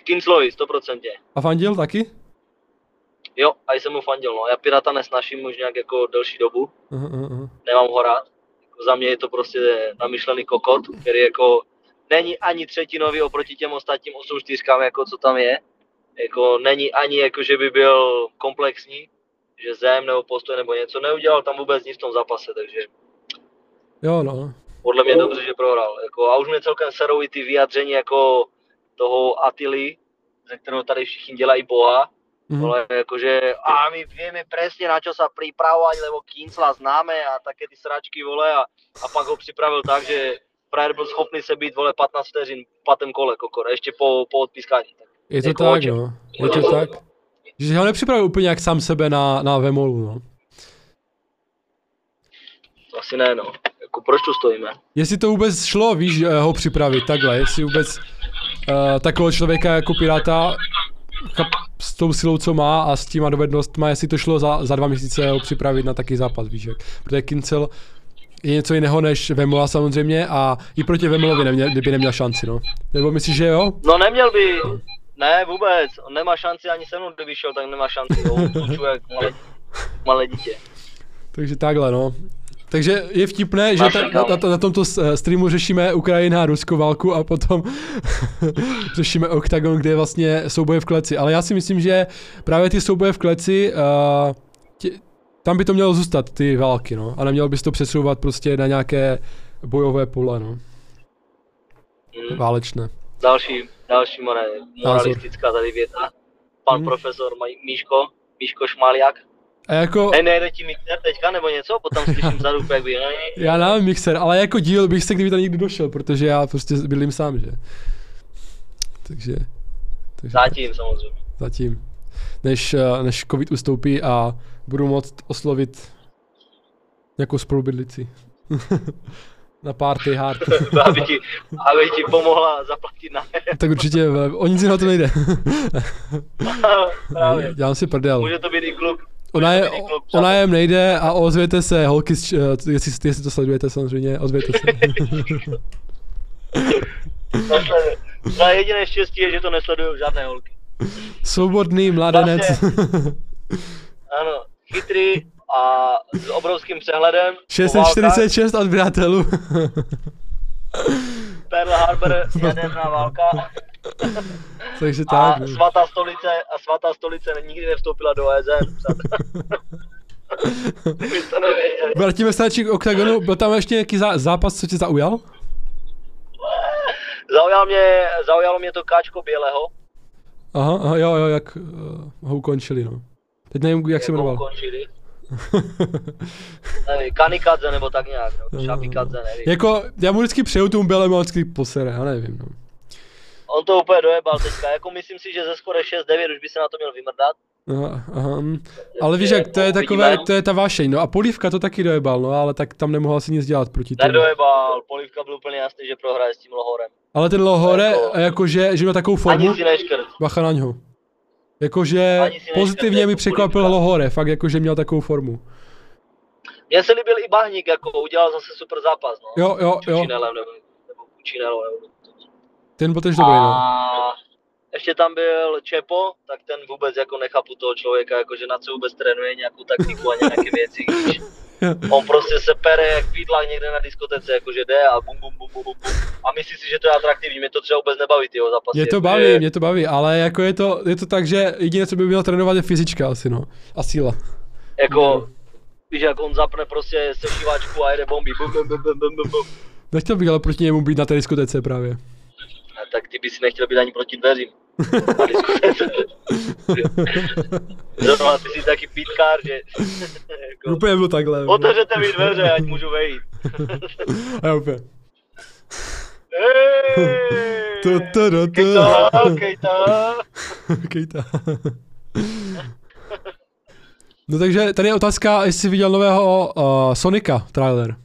[SPEAKER 2] Kinclovi, 100%.
[SPEAKER 1] A fandil taky?
[SPEAKER 2] Jo, a jsem mu fandil, no. Já Pirata nesnaším už nějak jako delší dobu. Uh, uh, uh. Nemám ho rád. Jako za mě je to prostě namyšlený kokot, který jako není ani třetinový oproti těm ostatním 8 čtyřkám, jako co tam je. Jako není ani jako, že by byl komplexní, že zem nebo postoj nebo něco, neudělal tam vůbec nic v tom zápase, takže...
[SPEAKER 1] Jo, no.
[SPEAKER 2] Podle mě dobře, že prohrál. Jako, a už mě celkem serou i ty vyjádření jako toho Atily, ze kterého tady všichni dělají boha, Mm-hmm. Ale jakože, a my víme přesně na čo sa pripravovať, lebo Kincla známe a také ty sračky, vole, a, a pak ho připravil tak, že frajer byl schopný se být, vole, 15 vteřin v patém kole, kokor, ještě po, po odpískání. Tak.
[SPEAKER 1] Je to jako tak, no. Je to tak. Že ho nepřipravil úplně jak sám sebe na, na Vemolu, no.
[SPEAKER 2] Asi ne, no. Jako proč tu stojíme?
[SPEAKER 1] Jestli to vůbec šlo, víš, eh, ho připravit takhle, jestli vůbec uh, takového člověka jako Piráta s tou silou, co má a s těma dovednostma, jestli to šlo za, za dva měsíce ho připravit na taký zápas, víš jak. Protože Kincel je něco jiného než Vemola samozřejmě a i proti Vemolovi neměl, by neměl šanci, no. Nebo myslíš, že jo?
[SPEAKER 2] No neměl by, Ne, vůbec, on nemá šanci ani se mnou, kdyby šel, tak nemá šanci, on jak malé, malé dítě.
[SPEAKER 1] Takže takhle, no. Takže je vtipné, že ta, na, na, na tomto s- streamu řešíme Ukrajina a Ruskou válku a potom řešíme Octagon, kde je vlastně souboje v kleci. Ale já si myslím, že právě ty souboje v kleci, uh, tě, tam by to mělo zůstat, ty války, no. A nemělo bys to přesouvat prostě na nějaké bojové pole, no.
[SPEAKER 2] Hmm.
[SPEAKER 1] Válečné.
[SPEAKER 2] Další, další more, moralistická tady věta. Pan
[SPEAKER 1] Hmm.
[SPEAKER 2] profesor Míško, Míško Šmáliak.
[SPEAKER 1] A jako,
[SPEAKER 2] Hej, nejde ti mixer teďka nebo něco? Potom slyším vzadu, jak by...
[SPEAKER 1] já nevím mixer, ale jako díl bych se kdyby tam někdy došel, protože já prostě bydlím sám, že. Takže, takže
[SPEAKER 2] Zatím samozřejmě.
[SPEAKER 1] zatím. Než, eh, než covid ustoupí a budu moct oslovit nějakou spolubydlici. Na party hard.
[SPEAKER 2] aby, ti, aby ti pomohla zaplatit na
[SPEAKER 1] tak určitě, o nic jiného to nejde.
[SPEAKER 2] Právě.
[SPEAKER 1] Dělám si prdel.
[SPEAKER 2] Může to být i klub.
[SPEAKER 1] Ona je, ona je nejde a ozvěte se, holky, eh, jestli, jestli to sledujete samozřejmě, ozvěte se.
[SPEAKER 2] Na jediné štěstí je, že to nesledují žádné holky.
[SPEAKER 1] Svobodný mladenec.
[SPEAKER 2] Ano, chytrý a s obrovským přehledem. po válkách.
[SPEAKER 1] 646 odběratelů.
[SPEAKER 2] Pearl Harbor, jaderná válka.
[SPEAKER 1] Takže
[SPEAKER 2] A
[SPEAKER 1] tak. no.
[SPEAKER 2] svatá stolice, a svatá stolice nikdy nevstoupila do OSN.
[SPEAKER 1] Vrátíme se k OKTAGONu, byl tam ještě nějaký zá, zápas, co tě zaujal?
[SPEAKER 2] Zaujalo mě, zaujalo mě to káčko bělého.
[SPEAKER 1] Aha, aha jo, jo, jak uh, ho ukončili, no. Teď nevím, jak se jmenoval.
[SPEAKER 2] ukončili. Nevím, Kanikadze nebo tak nějak, nebo Šapikadze, nevím.
[SPEAKER 1] jako, já mu vždycky přeju tomu bělému a vždycky posere, já nevím, no.
[SPEAKER 2] On to úplně dojebal teďka, jako myslím si, že ze skore 6-9 už by se na to měl vymrdat.
[SPEAKER 1] Aha, aha. Ale víš jak, to je takové,
[SPEAKER 2] Uvidíme.
[SPEAKER 1] to je ta vášeň, no a Polívka to taky dojebal, no ale tak tam nemohl asi nic dělat proti tomu.
[SPEAKER 2] Nedojebal, Polivka byl úplně jasný, že prohraje s tím Lohorem.
[SPEAKER 1] Ale ten Lohore,
[SPEAKER 2] Jako-
[SPEAKER 1] jakože, že měl takovou formu,
[SPEAKER 2] Ani si neškrt.
[SPEAKER 1] bacha na něho. Jakože pozitivně mi překvapil. Lohore, fakt jakože měl takovou formu.
[SPEAKER 2] Mně se líbil i Bahník, jako udělal zase super zápas, no.
[SPEAKER 1] Jo, jo, jo,
[SPEAKER 2] nebo, nebo Kučinelem, nebo
[SPEAKER 1] ten byl tež dobrý, no.
[SPEAKER 2] Ještě tam byl Čepo, tak ten vůbec jako nechápu toho člověka, jakože na co vůbec trénuje nějakou taktiku a nějaké věci. Když on prostě se pere jak pídlák někde na diskotece, jakože jde a bum bum bum bum bum. A myslí si, že to je atraktivní, mě to třeba vůbec nebaví ty jeho zápasy.
[SPEAKER 1] Mě to baví, mě to baví, ale jako je to, je to tak, že jediné, co by měl trénovat, je fyzička asi, no. A síla.
[SPEAKER 2] Jako, víš, jak on zapne prostě sešívačku a jede bomby, bum bum bum bum bum bum.
[SPEAKER 1] Nechtěl bych ale proti němu být na té diskotece právě.
[SPEAKER 2] A tak ty by si nechtěl být ani proti dveřím. Zrovna ty jsi taky pitkár, že... jako,
[SPEAKER 1] Úplně bylo takhle.
[SPEAKER 2] Otevřete mi dveře, ať můžu vejít.
[SPEAKER 1] A já úplně. Tu, tu, tu.
[SPEAKER 2] Kejta, kejta.
[SPEAKER 1] Kejta. No takže tady je otázka, jestli jsi viděl nového uh, Sonika trailer.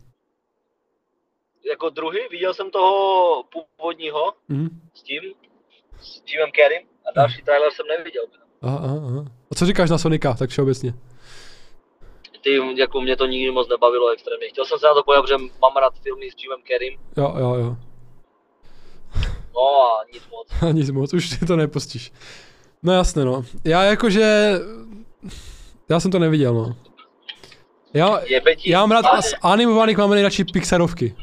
[SPEAKER 2] Jako druhý, viděl jsem toho původního
[SPEAKER 1] Mhm.
[SPEAKER 2] s tím, s Jimem Carreym a další trailer jsem neviděl.
[SPEAKER 1] Aha, aha. A co říkáš na Sonika, tak všeobecně?
[SPEAKER 2] Ty, jako mě to nikdy moc nebavilo extrémně. Chtěl jsem se na to podívat, protože mám rád filmy s Jimem Carreym,
[SPEAKER 1] Jo, jo, jo.
[SPEAKER 2] no a nic moc.
[SPEAKER 1] A nic moc, už ty to nepustíš. No jasně, no. Já jakože... Já jsem to neviděl, no. Já, já mám rád z animovaných mám nejradši Pixarovky.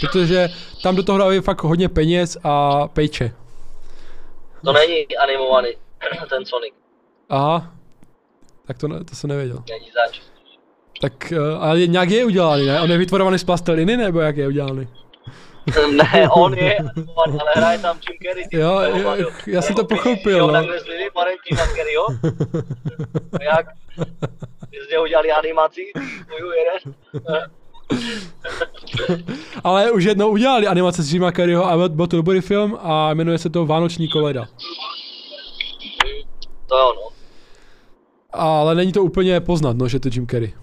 [SPEAKER 1] Protože tam do toho dávají fakt hodně peněz a pejče.
[SPEAKER 2] To není animovaný, ten Sonic.
[SPEAKER 1] Aha. Tak to, ne, to jsem nevěděl.
[SPEAKER 2] Není zač.
[SPEAKER 1] Tak, uh, ale nějak je udělaný, ne? On je vytvorovaný z plasteliny, nebo jak je udělaný?
[SPEAKER 2] ne, on je animovaný, ale hraje tam Jim Carrey. ty
[SPEAKER 1] Jo, jo, já jsem to pochopil,
[SPEAKER 2] Jo,
[SPEAKER 1] no.
[SPEAKER 2] takhle zlili pane Jima Carreyho. Jak? Ty z něho udělali animaci, můj jeden.
[SPEAKER 1] Ale už jednou udělali animace s Jima Carreyho a byl, to dobrý film a jmenuje se to Vánoční koleda.
[SPEAKER 2] To jo, no.
[SPEAKER 1] Ale není to úplně poznat, no, že to je Jim Carrey.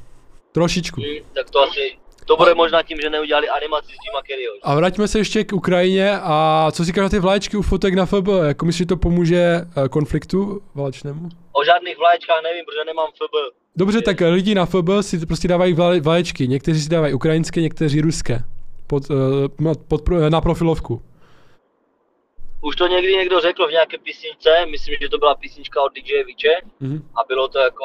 [SPEAKER 1] Trošičku.
[SPEAKER 2] Hm, tak to asi, to bude možná tím, že neudělali animaci s Jima Carreyho.
[SPEAKER 1] A vraťme se ještě k Ukrajině a co říkáš na ty vlaječky u fotek na FB? Jako myslíš, že to pomůže eh, konfliktu válečnému?
[SPEAKER 2] O žádných vlaječkách nevím, protože nemám FB.
[SPEAKER 1] Dobře, tak lidi na FB si prostě dávají vlaje- vlaječky. Někteří si dávají ukrajinské, někteří ruské. Pod, uh, pod, pro- na profilovku.
[SPEAKER 2] už to někdy někdo řekl v nějaké písničce, myslím, že to byla písnička od DJ Viče
[SPEAKER 1] Mhm.
[SPEAKER 2] a bylo to jako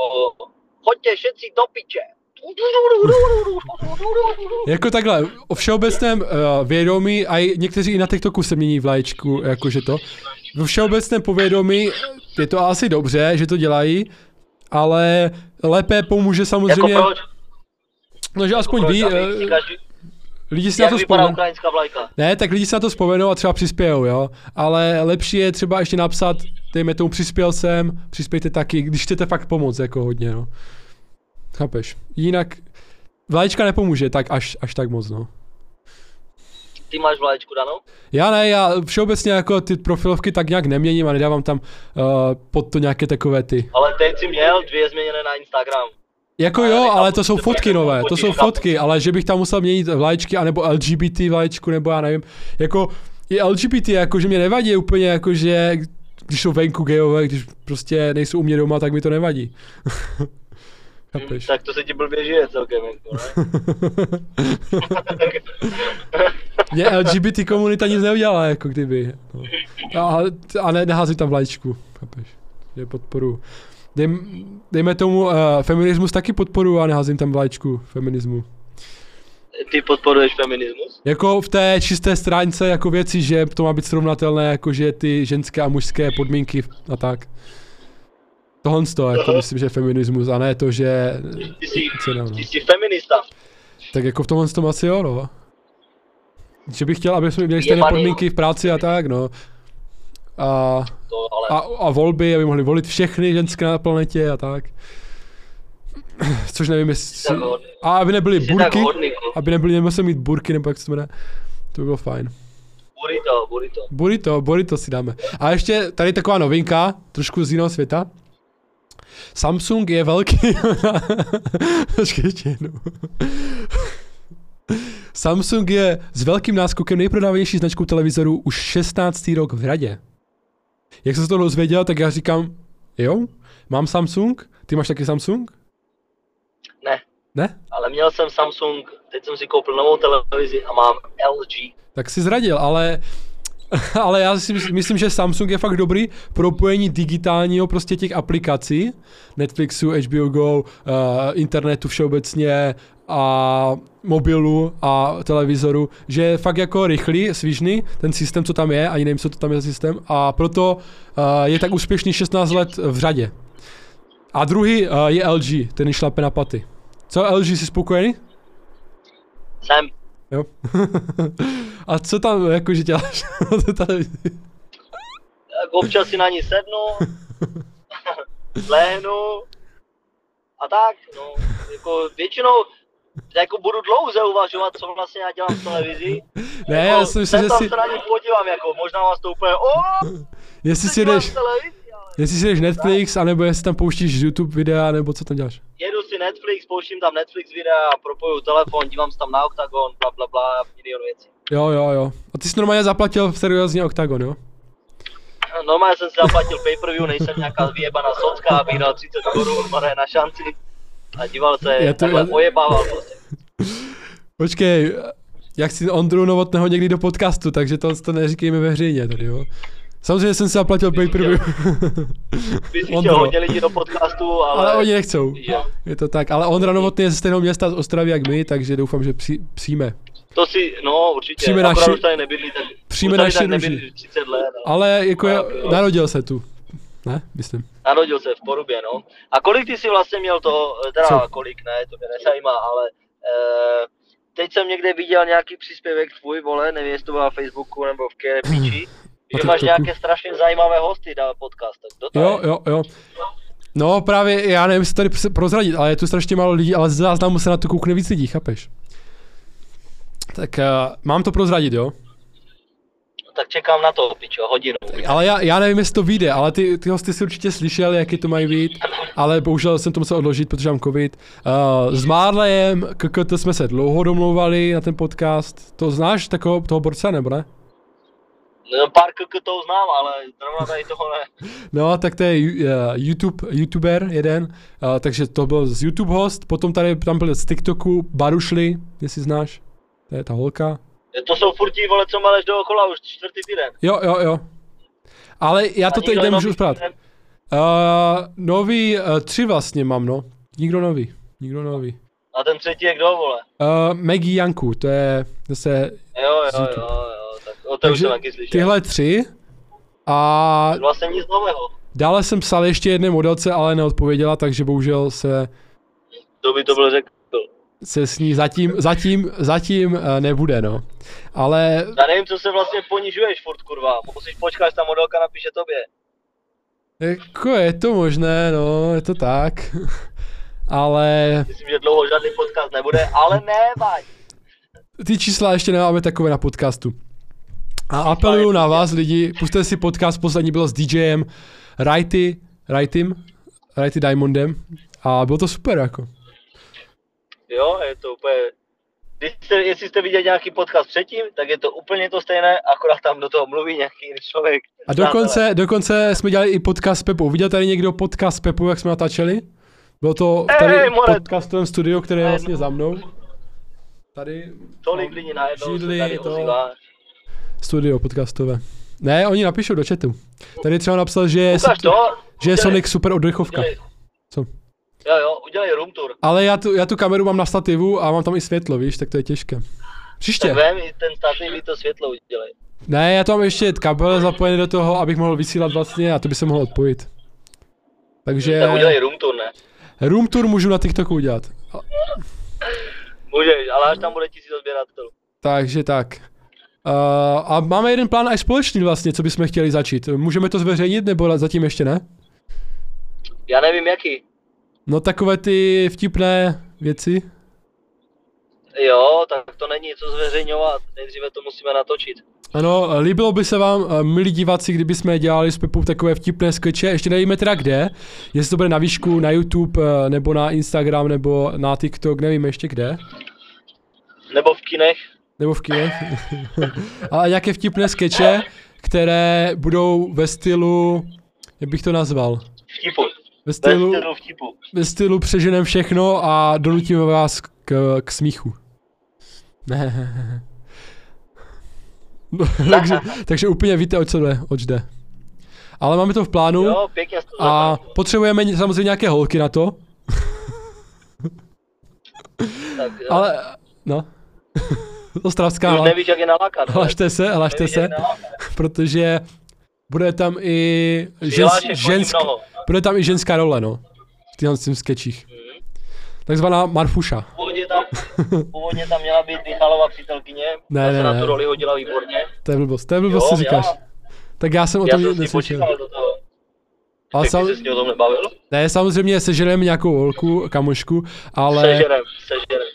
[SPEAKER 2] Choďte všetci do piče.
[SPEAKER 1] Jako takhle, o všeobecném uh, vědomí, a i někteří i na TikToku se mění vlaječku, jakože to. Ve všeobecném povědomí je to asi dobře, že to dělají, ale lépe pomůže
[SPEAKER 2] Jako
[SPEAKER 1] samozřejmě,
[SPEAKER 2] proč?
[SPEAKER 1] no že aspoň
[SPEAKER 2] proč,
[SPEAKER 1] ví,
[SPEAKER 2] aby
[SPEAKER 1] eh,
[SPEAKER 2] si
[SPEAKER 1] lidi si na
[SPEAKER 2] jak
[SPEAKER 1] to
[SPEAKER 2] vypadá
[SPEAKER 1] vzpomenou.
[SPEAKER 2] ukrajinská vlajka?
[SPEAKER 1] Ne, tak lidi se na to vzpomenou a třeba přispějou, jo. Ale lepší je třeba ještě napsat, dejme tomu přispěl jsem, přispějte taky, když chcete fakt pomoct jako hodně, no. Chápeš? Jinak vlaječka nepomůže tak až, až tak moc, no.
[SPEAKER 2] Ty máš vlaječku danou?
[SPEAKER 1] Já ne, já všeobecně jako ty profilovky tak nějak neměním a nedávám tam uh, pod to nějaké takové ty.
[SPEAKER 2] Ale teď jsi měl dvě změněné na Instagram.
[SPEAKER 1] Jako jo, ale to jsou fotky
[SPEAKER 2] jako
[SPEAKER 1] nové, to jsou fotky, ale že bych tam musel měnit vlaječky, anebo LGBT vlaječku, nebo já nevím, jako i LGBT, jako že mě nevadí úplně, jako že když jsou venku gejové, když prostě nejsou u mě doma, tak mi to nevadí. Chápeš?
[SPEAKER 2] Tak to se ti blbě žije celkem, jako, ne?
[SPEAKER 1] Mě LGBT komunita nic neudělala, jako kdyby. No. A, a ne, nehází tam vlajčku, chápeš? Je podporu. Dej, dejme tomu, uh, feminismus taky podporu a neházím tam vlajčku feminismu.
[SPEAKER 2] Ty podporuješ feminismus?
[SPEAKER 1] Jako v té čisté stránce jako věci, že to má být srovnatelné, jako že ty ženské a mužské podmínky a tak. Tohle to, jako myslím, že je feminismus a ne to, že...
[SPEAKER 2] Ty jsi,
[SPEAKER 1] no, no.
[SPEAKER 2] ty jsi feminista.
[SPEAKER 1] Tak jako v tomhle tom asi jo, no. Že bych chtěl, aby jsme měli stejné podmínky v práci a tak, no. A,
[SPEAKER 2] To, ale
[SPEAKER 1] a, a volby, aby mohli volit všechny ženské na planetě a tak. Což nevím, jestli... A aby nebyly burky,
[SPEAKER 2] kluk.
[SPEAKER 1] aby nebyly, nemusel mít burky, nebo jak se to jmenuje. To by bylo fajn.
[SPEAKER 2] Burrito, burrito.
[SPEAKER 1] Burrito, burrito si dáme. A ještě tady taková novinka, trošku z jiného světa. Samsung je velký... Počkej ještě jednou. Samsung je s velkým náskokem nejprodávanější značkou televizorů už 16. rok v radě. Jak jsem se to dozvěděl, tak já říkám, jo, mám Samsung, ty máš taky Samsung?
[SPEAKER 2] Ne,
[SPEAKER 1] Ne?
[SPEAKER 2] ale měl jsem Samsung, teď jsem si koupil novou televizi a mám LG.
[SPEAKER 1] Tak si zradil, ale, ale já si mys- myslím, že Samsung je fakt dobrý pro propojení digitálního prostě těch aplikací, Netflixu, HBO Go, uh, internetu všeobecně a mobilu a televizoru, že je fakt jako rychlý, svížný, ten systém, co tam je, ani nevím, co to tam je za systém, a proto uh, je tak úspěšný 16 let v řadě. A druhý uh, je LG, ten šlape na paty. Co LG, jsi spokojený?
[SPEAKER 2] Jsem.
[SPEAKER 1] Jo. A co tam jakože děláš na té televizi?
[SPEAKER 2] Tak občas si na ní sednu, lehnu a tak, no, jako většinou jako budu dlouze uvažovat, co vlastně já dělám v televizi.
[SPEAKER 1] Ne,
[SPEAKER 2] jako,
[SPEAKER 1] já si myslím, že si,
[SPEAKER 2] se na ní podívám, jako možná vás to úplně, o,
[SPEAKER 1] jestli si jdeš, jestli si jdeš Netflix, anebo jestli tam pouštíš YouTube videa, nebo co tam děláš.
[SPEAKER 2] jedu si Netflix, pouštím tam Netflix videa, propoju telefon, dívám se tam na Octagon, bla bla bla, milion věcí.
[SPEAKER 1] Jo, jo, jo. A ty jsi normálně zaplatil seriózně Octagon, jo?
[SPEAKER 2] Normálně jsem si zaplatil pay-per-view, nejsem nějaká vyjebaná socka, abych dal 30 korun, pane, na šanci. A díval se,
[SPEAKER 1] Já to-
[SPEAKER 2] takhle
[SPEAKER 1] já-
[SPEAKER 2] ojebával prostě.
[SPEAKER 1] Počkej, jak si Ondru Novotného někdy do podcastu, takže to, to neříkejme veřejně tady, jo? Samozřejmě jsem si zaplatil pay per view.
[SPEAKER 2] Hodně lidí do podcastu, ale...
[SPEAKER 1] ale oni nechcou.
[SPEAKER 2] Jo.
[SPEAKER 1] Je to tak, ale Ondra Novotný je ze stejného města z Ostravy jak my, takže doufám, že při, přijme.
[SPEAKER 2] To si, no určitě,
[SPEAKER 1] Přijme naši-
[SPEAKER 2] už tady nebydlí, tak
[SPEAKER 1] přijme naši
[SPEAKER 2] tak nebydlí 30 let. Ale...
[SPEAKER 1] Ale jako je,
[SPEAKER 2] Jo.
[SPEAKER 1] narodil se tu. Ne, myslím.
[SPEAKER 2] Narodil se v Porubě, no. A kolik ty si vlastně měl to, eh, teda
[SPEAKER 1] Co?
[SPEAKER 2] kolik, ne, to mě nezajímá, ale e, teď jsem někde viděl nějaký příspěvek tvůj, vole, nevím, jestli to bylo na Facebooku nebo v
[SPEAKER 1] Na
[SPEAKER 2] že máš nějaké strašně zajímavé hosty na podcast, tak kdo to
[SPEAKER 1] Jo,
[SPEAKER 2] je?
[SPEAKER 1] jo, jo. No právě, já nevím, jestli tady prozradit, ale je tu strašně málo lidí, ale z záznamu se na to koukne víc lidí, chápeš? Tak uh, mám to prozradit, jo?
[SPEAKER 2] Tak čekám na to, pičo, hodinu.
[SPEAKER 1] Ale já, já nevím, jestli to vyjde, ale ty, ty hosty si určitě slyšel, jaký to mají být, ale bohužel jsem to musel odložit, protože mám covid. Uh, s Marlejem, KKT jsme se dlouho domlouvali na ten podcast. To znáš takového toho borce, nebo ne?
[SPEAKER 2] No, pár kk to znám, ale zrovna tady toho ne.
[SPEAKER 1] No, tak to je uh, YouTube, YouTuber jeden, uh, takže to byl z YouTube host, potom tady tam byl z TikToku Barušli, jestli znáš, to je ta holka.
[SPEAKER 2] To jsou furt ti vole, co maleš dookola už čtvrtý týden.
[SPEAKER 1] Jo, jo, jo. Ale já to teď nemůžu zprávat. Uh, nový, uh, tři vlastně mám, no. Nikdo nový, nikdo nový.
[SPEAKER 2] A ten třetí je kdo, vole?
[SPEAKER 1] Uh, Maggie Janku, to je zase,
[SPEAKER 2] Jo, jo, jo,
[SPEAKER 1] YouTube.
[SPEAKER 2] jo, tak o tom už jsem taky slyšel.
[SPEAKER 1] tyhle tři. A
[SPEAKER 2] Vlastně nic nového.
[SPEAKER 1] dále jsem psal ještě jedné modelce, ale neodpověděla, takže bohužel se,
[SPEAKER 2] To by to byl řekl.
[SPEAKER 1] Se s ní zatím, zatím, zatím uh, nebude, no. Ale
[SPEAKER 2] Já nevím, co se vlastně ponižuješ furt, kurva. Musíš počkat, až ta modelka napíše tobě.
[SPEAKER 1] jako je to možné, no, je to tak. Ale
[SPEAKER 2] Myslím, že dlouho žádný podcast nebude, ale nevaď.
[SPEAKER 1] ty čísla ještě nemáme takové na podcastu. A apeluju na vás lidi, puste si podcast, poslední byl s DJem Righty, Rightym, Righty Diamondem a bylo to super jako.
[SPEAKER 2] Jo, je to úplně... Když jste, jestli jste viděli nějaký podcast předtím, tak je to úplně to stejné, akorát tam do toho mluví nějaký jiný člověk.
[SPEAKER 1] A dokonce, dokonce jsme dělali i podcast s Pepou. Viděl tady někdo podcast s Pepou, jak jsme natáčeli? Bylo to tady
[SPEAKER 2] more.
[SPEAKER 1] podcastovém studiu, které je vlastně za mnou. Tady
[SPEAKER 2] Tolik lidí najednou
[SPEAKER 1] Židli,
[SPEAKER 2] tady
[SPEAKER 1] to-
[SPEAKER 2] ozývá.
[SPEAKER 1] studio podcastové. Ne, oni napíšou do chatu. Tady třeba napsal, že je,
[SPEAKER 2] Ukaž to.
[SPEAKER 1] že je Sonic super oddechovka.
[SPEAKER 2] udělej-? Jo, jo, udělej room tour.
[SPEAKER 1] Ale já tu, já tu kameru mám na stativu a mám tam i světlo, víš, tak to je těžké. Příště.
[SPEAKER 2] Tak vem i ten stativ to světlo udělej.
[SPEAKER 1] Ne, já tam mám ještě kabel zapojený do toho, abych mohl vysílat vlastně a to by se mohlo odpojit. Takže
[SPEAKER 2] Tak udělej room tour, ne?
[SPEAKER 1] room tour můžu na TikToku udělat. A-
[SPEAKER 2] Můžeš, ale až tam bude tisíc odběratelů.
[SPEAKER 1] Takže tak. Uh, a máme jeden plán až společný vlastně, co bychom chtěli začít. Můžeme to zveřejnit nebo zatím ještě ne?
[SPEAKER 2] Já nevím jaký.
[SPEAKER 1] No takové ty vtipné věci.
[SPEAKER 2] Jo, tak to není co zveřejňovat. Nejdříve to musíme natočit.
[SPEAKER 1] Ano, líbilo by se vám, eh, milí diváci, kdyby jsme dělali s Pepou takové vtipné skeče, ještě nevíme teda kde, jestli to bude na výšku, na YouTube, eh, nebo na Instagram, nebo na TikTok, nevím ještě kde,
[SPEAKER 2] Nebo v kinech.
[SPEAKER 1] nebo v kinech. Ale nějaké vtipné skeče, které budou ve stylu, jak bych to nazval,
[SPEAKER 2] Vtipu.
[SPEAKER 1] Ve
[SPEAKER 2] Bez
[SPEAKER 1] stylu,
[SPEAKER 2] stylu vtipu.
[SPEAKER 1] ve stylu přeženem všechno a donutíme vás k, k smíchu. Ne. No, takže, takže úplně víte, oč co jde, oč jde. Ale máme to v plánu
[SPEAKER 2] Jo, pěkně
[SPEAKER 1] a potřebujeme samozřejmě nějaké holky na to,
[SPEAKER 2] Tak, jo.
[SPEAKER 1] ale no. Ostravská,
[SPEAKER 2] už nevíš, jak je nalákat. ale
[SPEAKER 1] hlašte se, hlašte se, protože bude tam i žens, žensk,
[SPEAKER 2] mnoho.
[SPEAKER 1] bude tam i ženská role, no. V těchto těch skečích. Takzvaná Marfuša.
[SPEAKER 2] Původně tam, původně tam měla být Michalova přítelkyně,
[SPEAKER 1] Ne, ne,
[SPEAKER 2] se na
[SPEAKER 1] ne.
[SPEAKER 2] tu roli hodila výborně.
[SPEAKER 1] To je blbost, to je blbost,
[SPEAKER 2] Jo,
[SPEAKER 1] co říkáš.
[SPEAKER 2] já-
[SPEAKER 1] Tak já jsem o tom neslyšel.
[SPEAKER 2] počítal do toho.
[SPEAKER 1] Ale
[SPEAKER 2] Tak
[SPEAKER 1] sam,
[SPEAKER 2] ty jsi s ní o tom nebavil?
[SPEAKER 1] ne, samozřejmě seženeme nějakou holku, kamošku, ale
[SPEAKER 2] Sežerem, sežerem.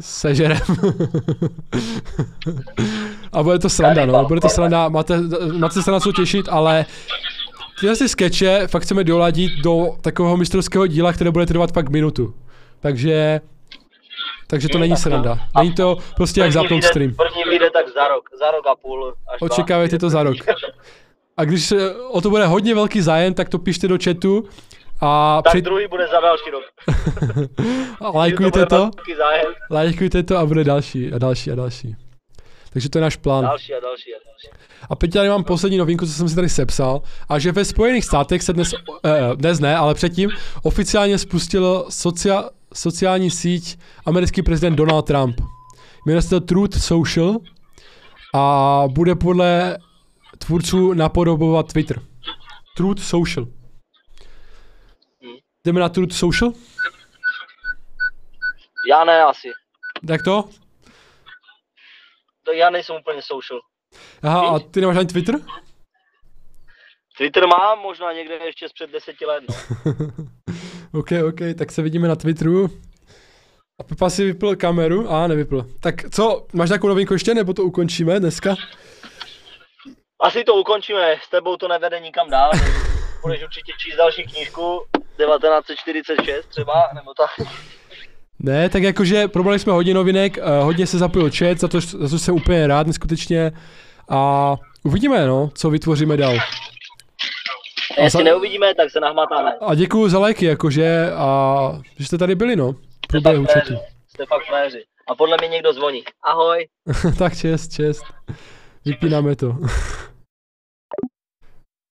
[SPEAKER 1] sežerem. A bude to sranda, no, bude to sranda, máte, máte se na co těšit, ale tyhle si skeče fakt chceme doladit do takového mistrovského díla, které bude trvat pak minutu. Takže, takže to není sranda. Není to prostě jak zapnout stream.
[SPEAKER 2] První vyjde tak za rok, za rok a půl. Až.
[SPEAKER 1] Očekávejte to za rok. A když o to bude hodně velký zájem, tak to pište do chatu a,
[SPEAKER 2] Tak
[SPEAKER 1] při,
[SPEAKER 2] druhý bude za další rok.
[SPEAKER 1] a lajkujte to,
[SPEAKER 2] zájem.
[SPEAKER 1] lajkujte to a bude další a další a další. Takže to je náš plán.
[SPEAKER 2] Další a další a další.
[SPEAKER 1] A teď tady mám poslední novinku, co jsem si tady sepsal, a že ve Spojených státech se dnes, eh, dnes ne, ale předtím oficiálně spustil socia, sociální síť americký prezident Donald Trump. Jmenuje se to Truth Social a bude podle tvůrců napodobovat Twitter. Truth Social. Jdeme na Truth Social?
[SPEAKER 2] Já ne asi.
[SPEAKER 1] Jak to?
[SPEAKER 2] To já nejsem úplně social.
[SPEAKER 1] Aha, a ty nemáš ani Twitter?
[SPEAKER 2] Twitter mám možná někde ještě z před deseti let. No.
[SPEAKER 1] OK, OK, tak se vidíme na Twitteru. A Pepa si vypl kameru? A nevypl. Tak co, máš nějakou novinku ještě, nebo to ukončíme dneska?
[SPEAKER 2] Asi to ukončíme, s tebou to nevede nikam dál. Budeš určitě číst další knížku, 1946 třeba, nebo tak.
[SPEAKER 1] Ne, tak jakože probrali jsme hodně novinek, eh, hodně se zapojil chat, za to, za to jsem úplně rád neskutečně. A uvidíme, no, co vytvoříme dál.
[SPEAKER 2] A jestli
[SPEAKER 1] za-
[SPEAKER 2] neuvidíme, tak se nahmatáme.
[SPEAKER 1] A děkuju za lajky, jakože, a že jste tady byli, no.
[SPEAKER 2] Jste fakt
[SPEAKER 1] chatu.
[SPEAKER 2] Jste fakt frajeři. A podle mě někdo zvoní. Ahoj.
[SPEAKER 1] tak čest, čest. Vypínáme to.